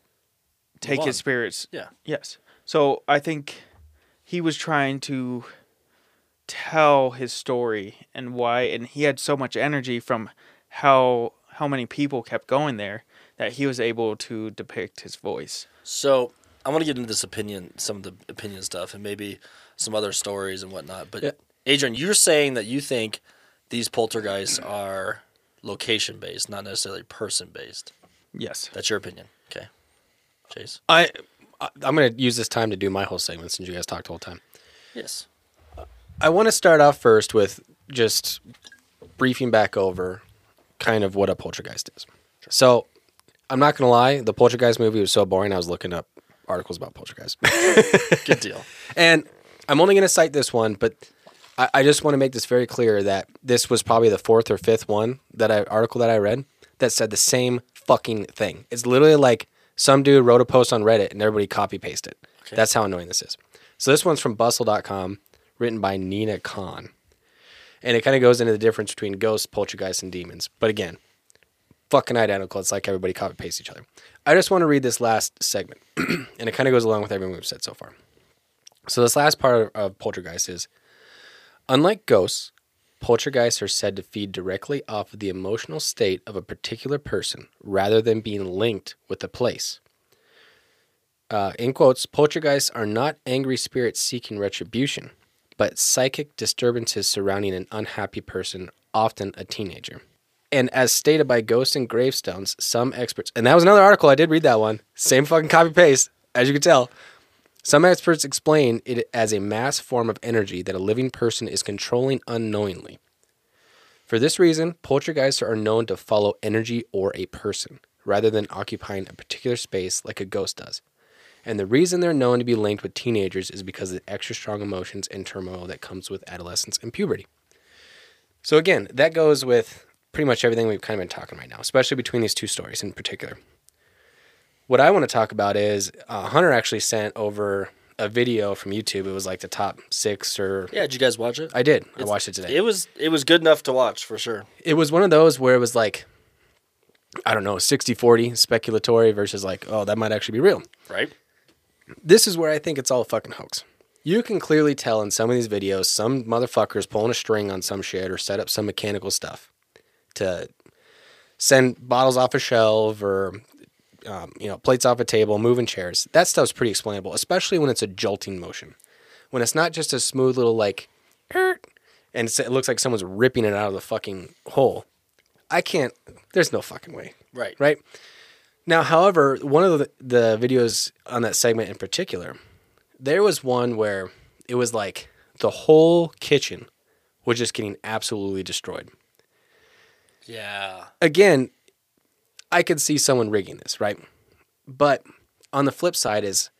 take his spirits Yeah. Yes. So I think he was trying to tell his story and why and he had so much energy from how how many people kept going there that he was able to depict his voice. So I want to get into this opinion, some of the opinion stuff, and maybe some other stories and whatnot. But Yeah. Adrian, you're saying that you think these poltergeists are location based, not necessarily person based. Yes. That's your opinion. Okay. Chase. I, I I'm gonna use this time to do my whole segment since you guys talked the whole time. Yes. I want to start off first with just briefing back over kind of what a poltergeist is. So, I'm not going to lie, the poltergeist movie was so boring, I was looking up articles about poltergeist. [laughs] Good deal. and I'm only going to cite this one, but I, I just want to make this very clear that this was probably the fourth or fifth one that I article that I read that said the same fucking thing. It's literally like some dude wrote a post on Reddit and everybody copy pasted. Okay. That's how annoying this is. So this one's from bustle.com, written by Nina Khan. And it kind of goes into the difference between ghosts, poltergeists, and demons. But again, fucking identical. It's like everybody copy paste each other. I just want to read this last segment, [clears throat] and it kind of goes along with everything we've said so far. So this last part of, poltergeist is, unlike ghosts, poltergeists are said to feed directly off of the emotional state of a particular person rather than being linked with a place. Uh, in quotes, poltergeists are not angry spirits seeking retribution, but psychic disturbances surrounding an unhappy person, often a teenager. And as stated by Ghosts and Gravestones, some experts, and that was another article, I did read that one, same fucking copy paste, as you can tell. Some experts explain it as a mass form of energy that a living person is controlling unknowingly. For this reason, poltergeists are known to follow energy or a person, rather than occupying a particular space like a ghost does. And the reason they're known to be linked with teenagers is because of the extra strong emotions and turmoil that comes with adolescence and puberty. So again, that goes with pretty much everything we've kind of been talking right now, especially between these two stories in particular. What I want to talk about is uh, Hunter actually sent over a video from YouTube. It was like the top six or Yeah, did you guys watch it? I did. I watched it today. It was it was good enough to watch for sure. it was one of those where it was like, I don't know, 60 40 speculatory versus like, oh, that might actually be real. Right? This is where I think it's all a fucking hoax. You can clearly tell in some of these videos, some motherfuckers pulling a string on some shit or set up some mechanical stuff to send bottles off a shelf or um, you know plates off a table, moving chairs. That stuff's pretty explainable, especially when it's a jolting motion. When it's not just a smooth little like, and it looks like someone's ripping it out of the fucking hole. I can't. There's no fucking way Right. right? Now, however, one of the, the videos on that segment in particular, there was one where it was like the whole kitchen was just getting absolutely destroyed. Yeah. Again, I could see someone rigging this, right? But on the flip side is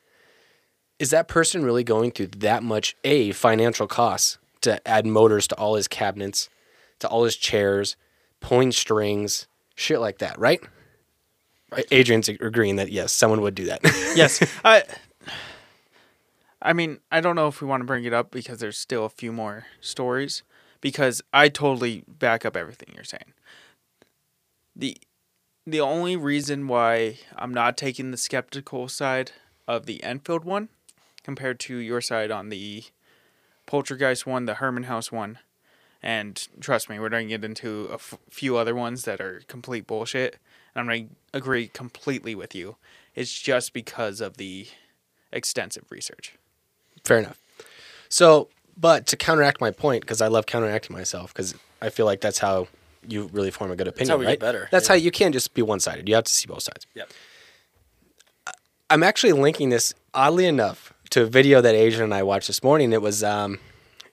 is that person really going through that much a financial costs to add motors to all his cabinets, to all his chairs, pulling strings, shit like that, right? Right. Adrian's agreeing that yes, someone would do that. [laughs] yes. I I mean, I don't know if we want to bring it up because there's still a few more stories because I totally back up everything you're saying. The the only reason why I'm not taking the skeptical side of the Enfield one compared to your side on the Poltergeist one, the Herrmann House one, and trust me, we're going to get into a f- few other ones that are complete bullshit. And I'm going to agree completely with you. It's just because of the extensive research. Fair enough. So, but to counteract my point, because I love counteracting myself, because I feel like that's how you really form a good opinion. how we get right? better, That's yeah. how you can't just be one sided. You have to see both sides. Yep. I'm actually linking this oddly enough to a video that Adrian and I watched this morning. It was um,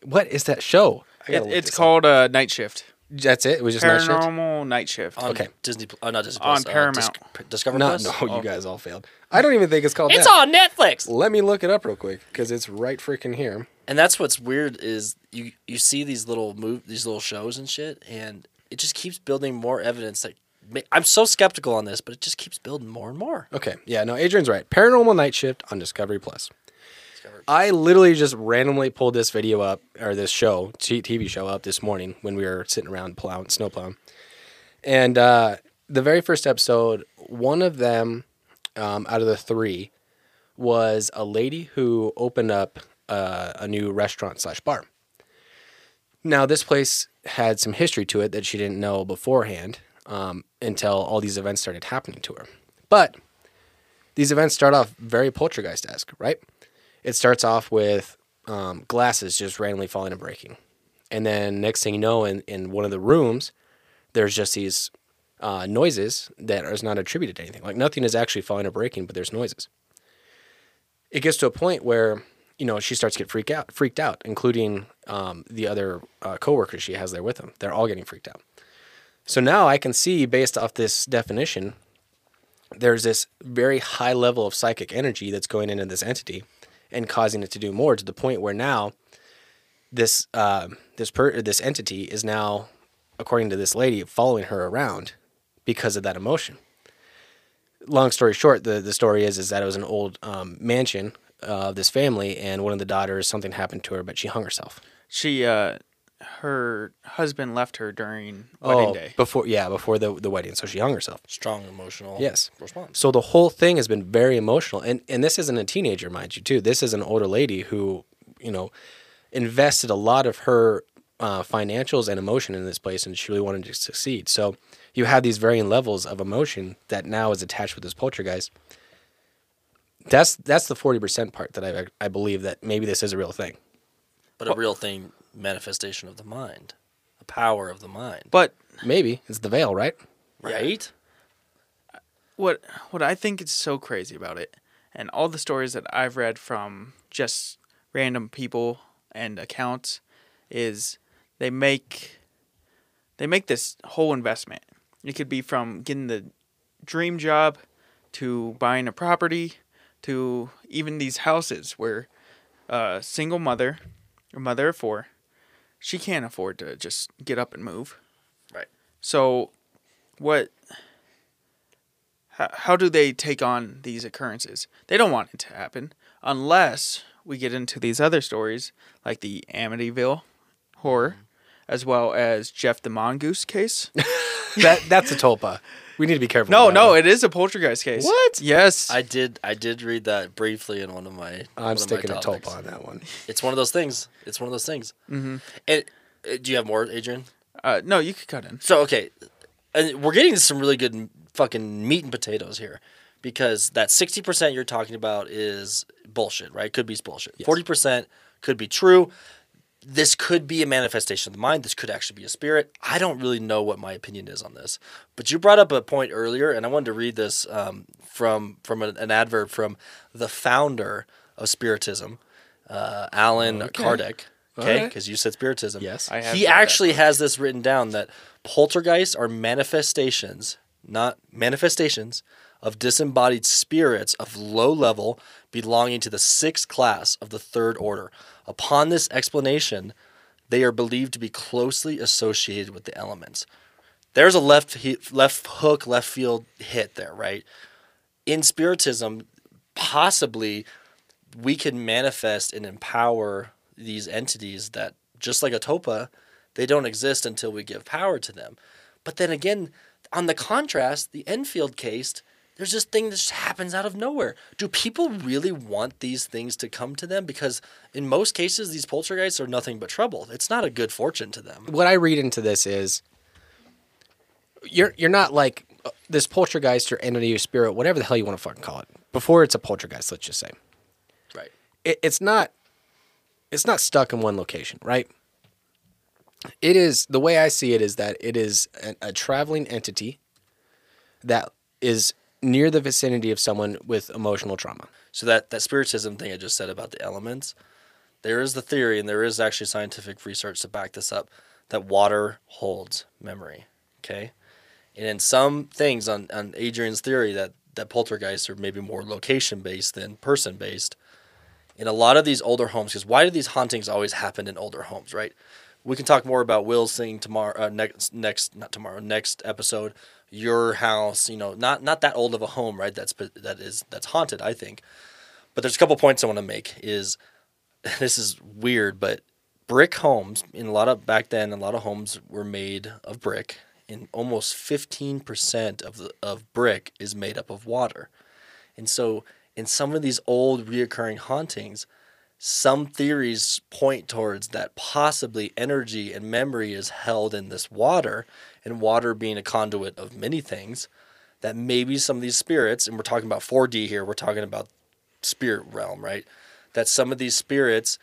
what is that show? It, it's called uh, Night Shift. That's it. It was just night shift. Paranormal Night Shift. On Okay. Disney. Oh, not Disney. On Plus, uh, Paramount. Dis- Discover No, Plus. no, Oh. you guys all failed. I don't even think it's called It's that. on Netflix. Let me look it up real quick because it's right freaking here. And that's what's weird is you you see these little move these little shows and shit, and it just keeps building more evidence that ma- I'm so skeptical on this, but it just keeps building more and more. Okay, yeah, no, Adrian's right. Paranormal Night Shift on Discovery Plus. I literally just randomly pulled this video up or this show, t- TV show up this morning when we were sitting around plowing, snow plowing. And uh, the very first episode, one of them um, out of the three was a lady who opened up uh, a new restaurant slash bar. Now, this place had some history to it that she didn't know beforehand um, until all these events started happening to her. But these events start off very poltergeist esque, right? It starts off with um, glasses just randomly falling and breaking. And then next thing you know, in, in one of the rooms, there's just these uh, noises that is not attributed to anything. Like nothing is actually falling or breaking, but there's noises. It gets to a point where you know she starts to get freaked out, freaked out, including um, the other uh, coworkers she has there with them. They're all getting freaked out. So now I can see, based off this definition, there's this very high level of psychic energy that's going into this entity and causing it to do more to the point where now this uh, this per- this entity is now, according to this lady, following her around because of that emotion. Long story short, the, the story is is that it was an old um, mansion of this family, and one of the daughters something happened to her, but she hung herself. She, uh, her husband left her during wedding day. before yeah before the the wedding, so she hung herself. Strong emotional. Yes. Response. So the whole thing has been very emotional, and and this isn't a teenager, mind you, too. This is an older lady who, you know, invested a lot of her uh, financials and emotion in this place, and she really wanted to succeed. So you have these varying levels of emotion that now is attached with this poltergeist. That's that's the forty percent part that I I believe that maybe this is a real thing. But a real thing, manifestation of the mind, a power of the mind. But Maybe it's the veil, right? Right? what what I think is so crazy about it, and all the stories that I've read from just random people and accounts, is they make they make this whole investment. It could be from getting the dream job to buying a property to even these houses where a single mother, a mother of four, she can't afford to just get up and move. Right. So, what? How, how do they take on these occurrences? They don't want it to happen unless we get into these other stories like the Amityville horror, mm-hmm. as well as Gef the Mongoose case. [laughs] That that's a tulpa. We need to be careful. no, no, it is a poltergeist case. What? Yes. I did. I did read that briefly in one of my. I'm of my sticking a topics. tulpa on that one. It's one of those things. It's one of those things. Mm-hmm. And uh, do you have more, Adrian? uh, no, you could cut in. So okay, and we're getting to some really good fucking meat and potatoes here, because that sixty percent you're talking about is bullshit, right? Could be bullshit. Forty percent could be true. This could be a manifestation of the mind. This could actually be a spirit. I don't really know what my opinion is on this, but you brought up a point earlier, and I wanted to read this um, from from an, an advert from the founder of Spiritism, uh, Allan Kardec. Okay, Alright. because you said Spiritism. Yes. I have He read that actually has this written down that poltergeists are manifestations, not manifestations of disembodied spirits of low level belonging to the sixth class of the third order. Upon this explanation, they are believed to be closely associated with the elements. There's a left he- left hook, left field hit there, right? In spiritism, possibly we can manifest and empower these entities that just like a tulpa they don't exist until we give power to them but then again on the contrast the enfield case there's this thing that just happens out of nowhere. Do people really want these things to come to them? Because in most cases, these poltergeists are nothing but trouble. It's not a good fortune to them. what I read into this is you're you're not like uh, this poltergeist or entity or spirit, whatever the hell you want to fucking call it. Before it's a poltergeist, let's just say Right. it, it's not it's not stuck in one location, right? It is the way I see it is that it is a, a traveling entity that is near the vicinity of someone with emotional trauma. So that that spiritism thing I just said about the elements, there is the theory, and there is actually scientific research to back this up, that water holds memory. Okay, and in some things on on Adrian's theory that that poltergeists are maybe more location based than person based. In a lot of these older homes, because why do these hauntings always happen in older homes, right? We can talk more about Will's thing tomorrow. Uh, next, next, not tomorrow. Next episode, your house. You know, not not that old of a home, right? That's that is that's haunted. I think. But there's a couple points I want to make. Is [laughs] this is weird, but brick homes in a lot of back then, a lot of homes were made of brick, and almost 15% of the of brick is made up of water. And so, in some of these old reoccurring hauntings, some theories point towards that possibly energy and memory is held in this water, and water being a conduit of many things. That maybe some of these spirits, and we're talking about 4D here, we're talking about spirit realm, right? That some of these spirits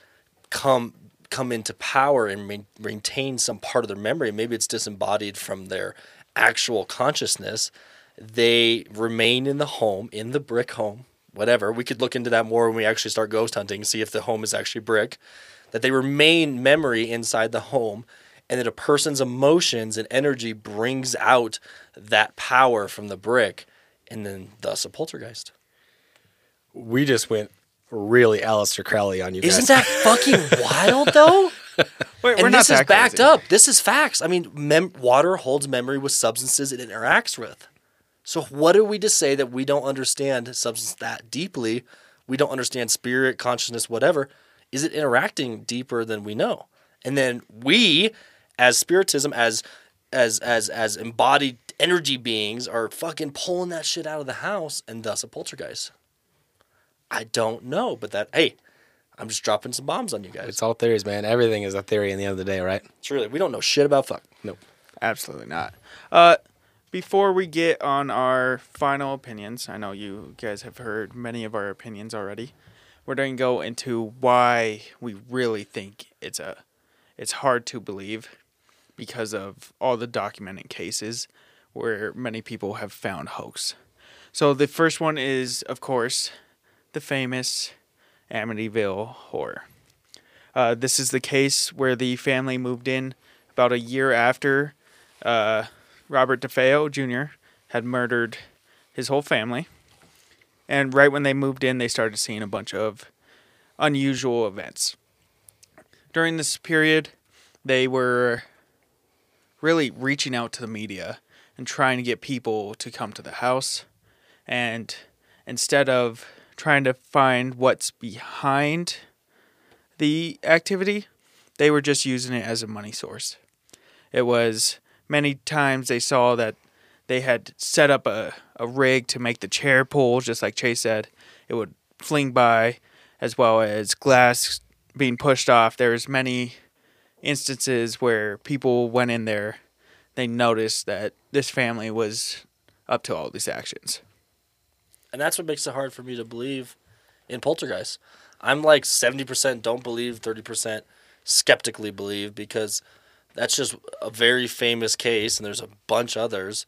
come come into power and main, maintain some part of their memory. Maybe it's disembodied from their actual consciousness. They remain in the home, in the brick home, whatever. We could look into that more when we actually start ghost hunting, see if the home is actually brick. That they remain memory inside the home, and that a person's emotions and energy brings out that power from the brick, and then thus a poltergeist. We just went really Aleister Crowley on you guys. Isn't that fucking [laughs] wild though? Wait, and we're not this is backed crazy. up. This is facts. I mean, mem- water holds memory with substances it interacts with. So what are we to say that we don't understand substance that deeply? We don't understand spirit, consciousness, whatever. Is it interacting deeper than we know? And then we, as spiritism, as as as as embodied energy beings, are fucking pulling that shit out of the house, and thus a poltergeist. I don't know, but that hey, I'm just dropping some bombs on you guys. It's all theories, man. Everything is a theory in the end of the day, right? Truly, we don't know shit about fuck. Nope. Absolutely not. Uh, before we get on our final opinions, I know you guys have heard many of our opinions already. We're going to go into why we really think it's a, it's hard to believe, because of all the documented cases where many people have found hoax. So the first one is, of course, the famous Amityville horror. Uh, this is the case where the family moved in about a year after uh, Robert DeFeo Jr. had murdered his whole family. And right when they moved in, they started seeing a bunch of unusual events. During this period, they were really reaching out to the media and trying to get people to come to the house. And instead of trying to find what's behind the activity, they were just using it as a money source. It was many times they saw that they had set up a, a rig to make the chair pull, just like Chase said. It would fling by, as well as glass being pushed off. There's many instances where people went in there, they noticed that this family was up to all these actions. And that's what makes it hard for me to believe in poltergeists. I'm like 70% don't believe, 30% skeptically believe because that's just a very famous case and there's a bunch others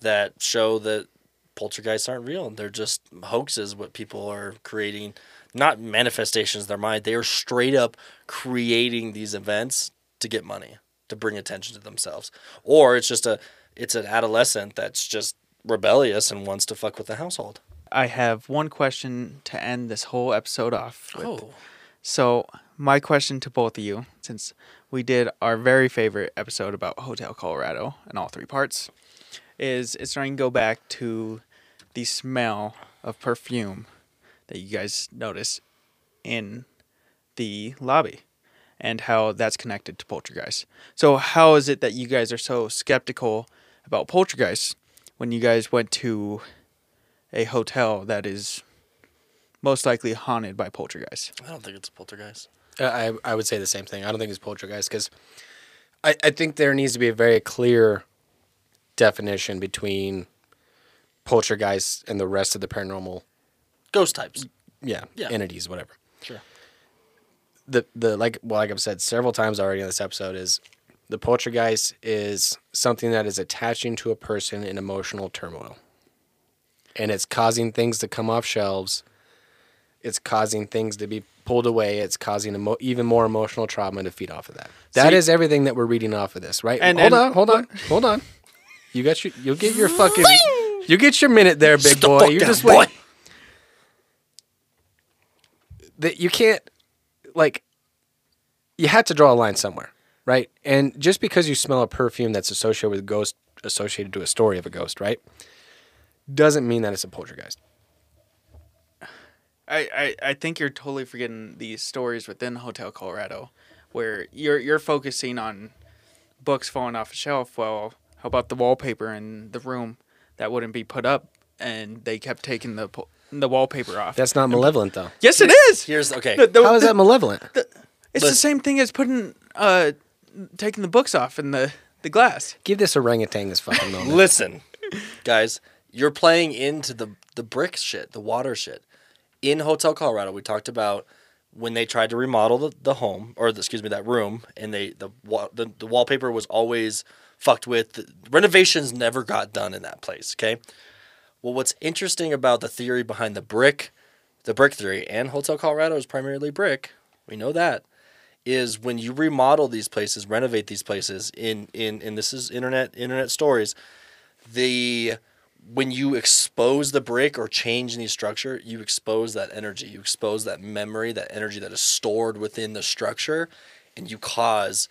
that show that poltergeists aren't real. They're just hoaxes what people are creating, not manifestations of their mind. They are straight up creating these events to get money, to bring attention to themselves. Or it's just a it's an adolescent that's just rebellious and wants to fuck with the household. I have one question to end this whole episode off with. Oh. So, my question to both of you, since we did our very favorite episode about Hotel Colorado in all three parts, is it's trying to go back to the smell of perfume that you guys notice in the lobby and how that's connected to poltergeist. So, how is it that you guys are so skeptical about poltergeist when you guys went to a hotel that is most likely haunted by poltergeists. I don't think it's poltergeist. I I would say the same thing. I don't think it's poltergeist because I, I think there needs to be a very clear definition between poltergeist and the rest of the paranormal Ghost types. yeah, Yeah. entities, whatever. Sure. The the like well, like I've said several times already in this episode is the poltergeist is something that is attaching to a person in emotional turmoil. And it's causing things to come off shelves. It's causing things to be pulled away. It's causing emo- even more emotional trauma to feed off of that. That is See- everything that we're reading off of this, right? And- hold and- on, hold on, hold on. You got your, you'll get your fucking, you get your minute there, big Sit the boy. You just boy. wait. That you can't, like, you had to draw a line somewhere, right? And just because you smell a perfume that's associated with a ghost, associated to a story of a ghost, right, doesn't mean that it's a poltergeist. I, I, I think you're totally forgetting these stories within Hotel Colorado, where you're you're focusing on books falling off a shelf. Well, how about the wallpaper in the room that wouldn't be put up, and they kept taking the po- the wallpaper off. That's not malevolent, though. yes, it is. Here's okay. The- the- How is the- that malevolent? It's the same thing as putting uh taking the books off in the the glass. Give this orangutan this fucking [laughs] moment. Listen, guys, you're playing into the the brick shit, the water shit. In Hotel Colorado, we talked about when they tried to remodel the, the home or the, excuse me that room, and they the, the the wallpaper was always fucked with. The renovations never got done in that place. Okay. Well, what's interesting about the theory behind the brick, the brick theory, and Hotel Colorado is primarily brick. We know that is when you remodel these places, renovate these places in in and this is internet internet stories. The when you expose the brick or change any structure, you expose that energy, you expose that memory, that energy that is stored within the structure, and you cause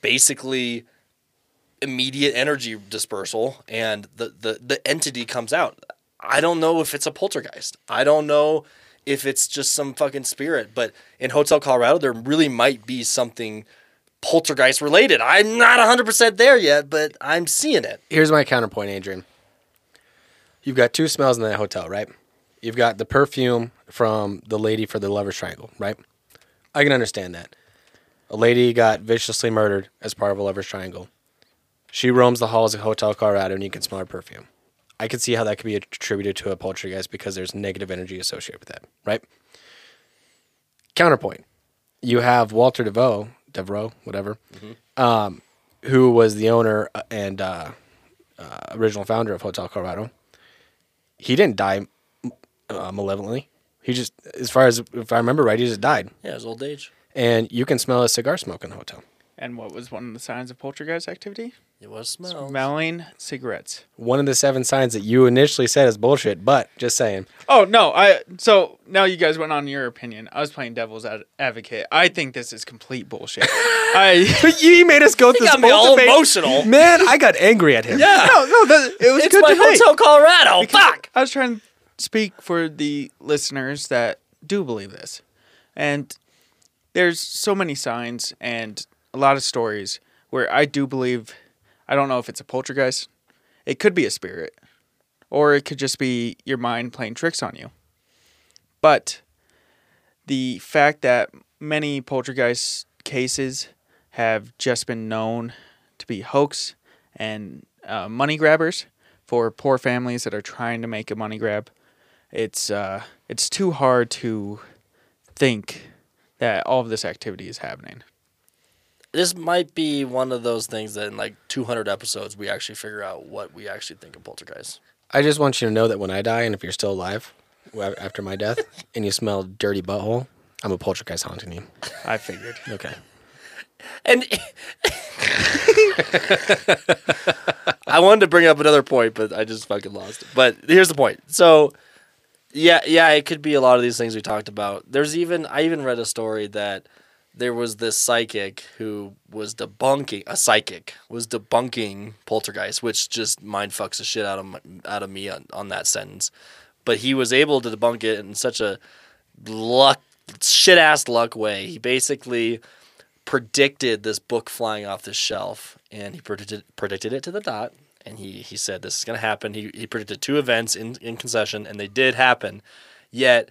basically immediate energy dispersal and the, the, the entity comes out. I don't know if it's a poltergeist. I don't know if it's just some fucking spirit, but in Hotel Colorado, there really might be something poltergeist related. I'm not 100% there yet, but I'm seeing it. Here's my counterpoint, Adrian. You've got two smells in that hotel, right? You've got the perfume from the lady for the lover's triangle, right? I can understand that. A lady got viciously murdered as part of a lover's triangle. She roams the halls of Hotel Colorado and you can smell her perfume. I can see how that could be attributed to a poltergeist because there's negative energy associated with that, right? Counterpoint. You have Walter DeVoe, Devereux, whatever, um, who was the owner uh, and uh, uh, original founder of Hotel Colorado. He didn't die uh, malevolently. He just, as far as if I remember right, he just died. Yeah, his old age. And you can smell a cigar smoke in the hotel. And what was one of the signs of poltergeist activity? It was smell. Smelling cigarettes. One of the seven signs that you initially said is bullshit, but just saying. Oh no! I so now you guys went on your opinion. I was playing devil's ad- advocate. I think this is complete bullshit. [laughs] I [laughs] you made us go through got this me all debate. emotional. Man, I got angry at him. Yeah. no no that, it was it's good my debate. Hotel Colorado. Fuck. I was trying to speak for the listeners that do believe this, and there's so many signs and a lot of stories where I do believe. I don't know if it's a poltergeist. It could be a spirit, or it could just be your mind playing tricks on you. But the fact that many poltergeist cases have just been known to be hoax and uh, money grabbers for poor families that are trying to make a money grab, it's uh, it's too hard to think that all of this activity is happening. This might be one of those things that in like 200 episodes we actually figure out what we actually think of poltergeist. I just want you to know that when I die, and if you're still alive after my death, [laughs] and you smell dirty butthole, I'm a poltergeist haunting you. I figured. Okay. And [laughs] I wanted to bring up another point, but I just fucking lost it. But here's the point. So, yeah, yeah, it could be a lot of these things we talked about. There's even I even read a story that there was this psychic who was debunking a psychic was debunking poltergeist, which just mind fucks the shit out of out of me on, on that sentence. But he was able to debunk it in such a luck shit ass luck way. He basically predicted this book flying off the shelf, and he predicted predicted it to the dot. and he he said this is going to happen. He he predicted two events in in concession, and they did happen. Yet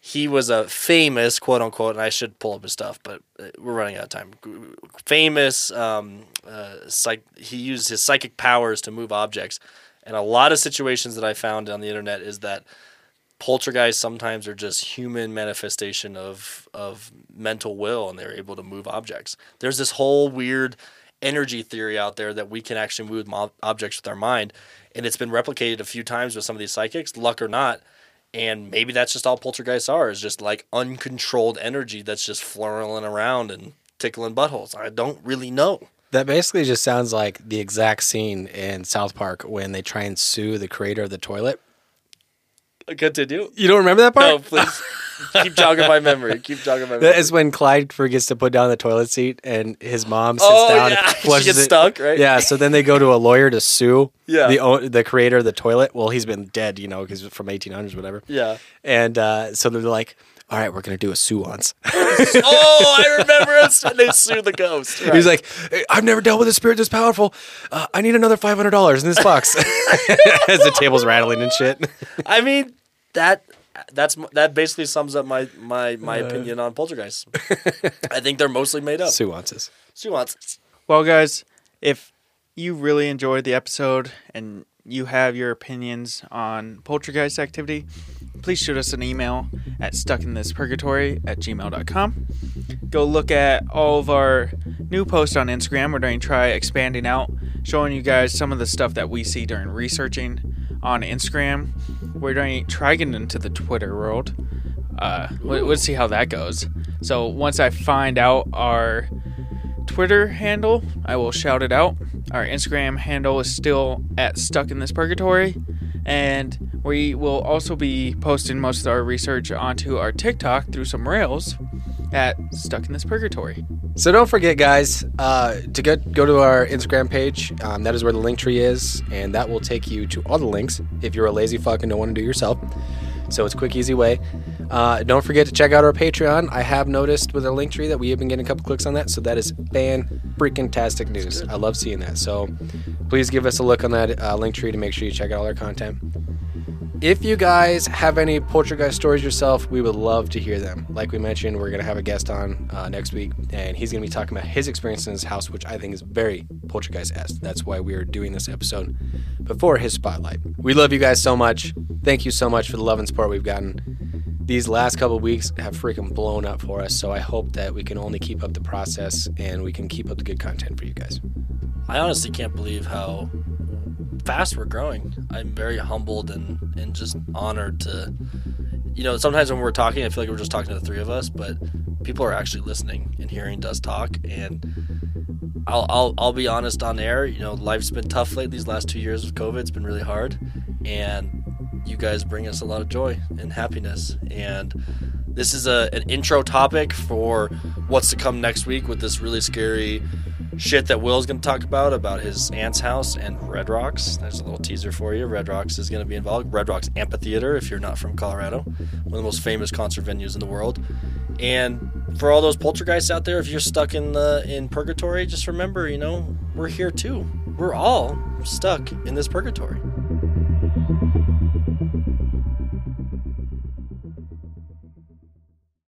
he was a famous quote unquote, and I should pull up his stuff, but uh, we're running out of time. Famous, um, uh, psych. He used his psychic powers to move objects, and a lot of situations that I found on the internet is that poltergeists sometimes are just human manifestation of of mental will, and they're able to move objects. There's this whole weird energy theory out there that we can actually move mo- objects with our mind, and it's been replicated a few times with some of these psychics, luck or not and maybe that's just all poltergeists are is just like uncontrolled energy that's just flurling around and tickling buttholes i don't really know That basically just sounds like the exact scene in South Park when they try and sue the creator of the toilet. Continue You don't remember that part? no please [laughs] keep jogging my memory keep jogging my memory That is when Clyde forgets to put down the toilet seat and his mom sits Oh, down yeah. and [laughs] She gets it. stuck, right? Yeah, so then they go to a lawyer to sue Yeah. the the creator of the toilet. Well, he's been dead, you know, because from 1800s, whatever. yeah And uh, so they're like, all right, we're going to do a séance. [laughs] oh i remember us when they sue the ghost He's like, I've never dealt with a spirit this powerful. Uh, I need another $500 in this box. [laughs] As the table's rattling and shit. i mean that that's that basically sums up my my my opinion on poltergeists i think they're mostly made up Sue wants sue wants Well, guys, if you really enjoyed the episode and you have your opinions on poltergeist activity, please shoot us an email at stuckinthispurgatory at gmail.com. Go look at all of our new posts on Instagram. We're going to try expanding out, showing you guys some of the stuff that we see during researching on Instagram. We're going to try getting into the Twitter world. Uh, we- we'll see how that goes. So once I find out our Twitter handle, I will shout it out. Our Instagram handle is still at Stuck in This Purgatory. And we will also be posting most of our research onto our TikTok through some rails at Stuck in This Purgatory. So don't forget, guys, uh, to go, go to our Instagram page. Um, that is where the Linktree is, and that will take you to all the links if you're a lazy fuck and don't want to do it yourself. So it's a quick, easy way. Uh, don't forget to check out our Patreon. I have noticed with our Linktree that we have been getting a couple clicks on that, so that is fan freaking tastic news. I love seeing that. So please give us a look on that uh, Linktree to make sure you check out all our content. If you guys have any poltergeist stories yourself, we would love to hear them. Like we mentioned, we're going to have a guest on uh, next week, and he's going to be talking about his experience in his house, which I think is very poltergeist esque. That's why we are doing this episode before his spotlight. We love you guys so much. Thank you so much for the love and support we've gotten. These last couple weeks have freaking blown up for us, so I hope that we can only keep up the process and we can keep up the good content for you guys. I honestly can't believe how fast we're growing. I'm very humbled and, and just honored to, you know, sometimes when we're talking, I feel like we're just talking to the three of us, but people are actually listening and hearing us talk. And I'll, I'll, I'll be honest on air, you know, life's been tough lately. These last two years of COVID, it's been really hard. And you guys bring us a lot of joy and happiness. And this is a, an intro topic for what's to come next week with this really scary shit that Will's going to talk about about his aunt's house and Red Rocks. There's a little teaser for you. Red Rocks is going to be involved. Red Rocks Amphitheater, if you're not from Colorado, one of the most famous concert venues in the world. And for all those poltergeists out there, if you're stuck in the in purgatory, just remember, you know, we're here too. We're all stuck in this purgatory.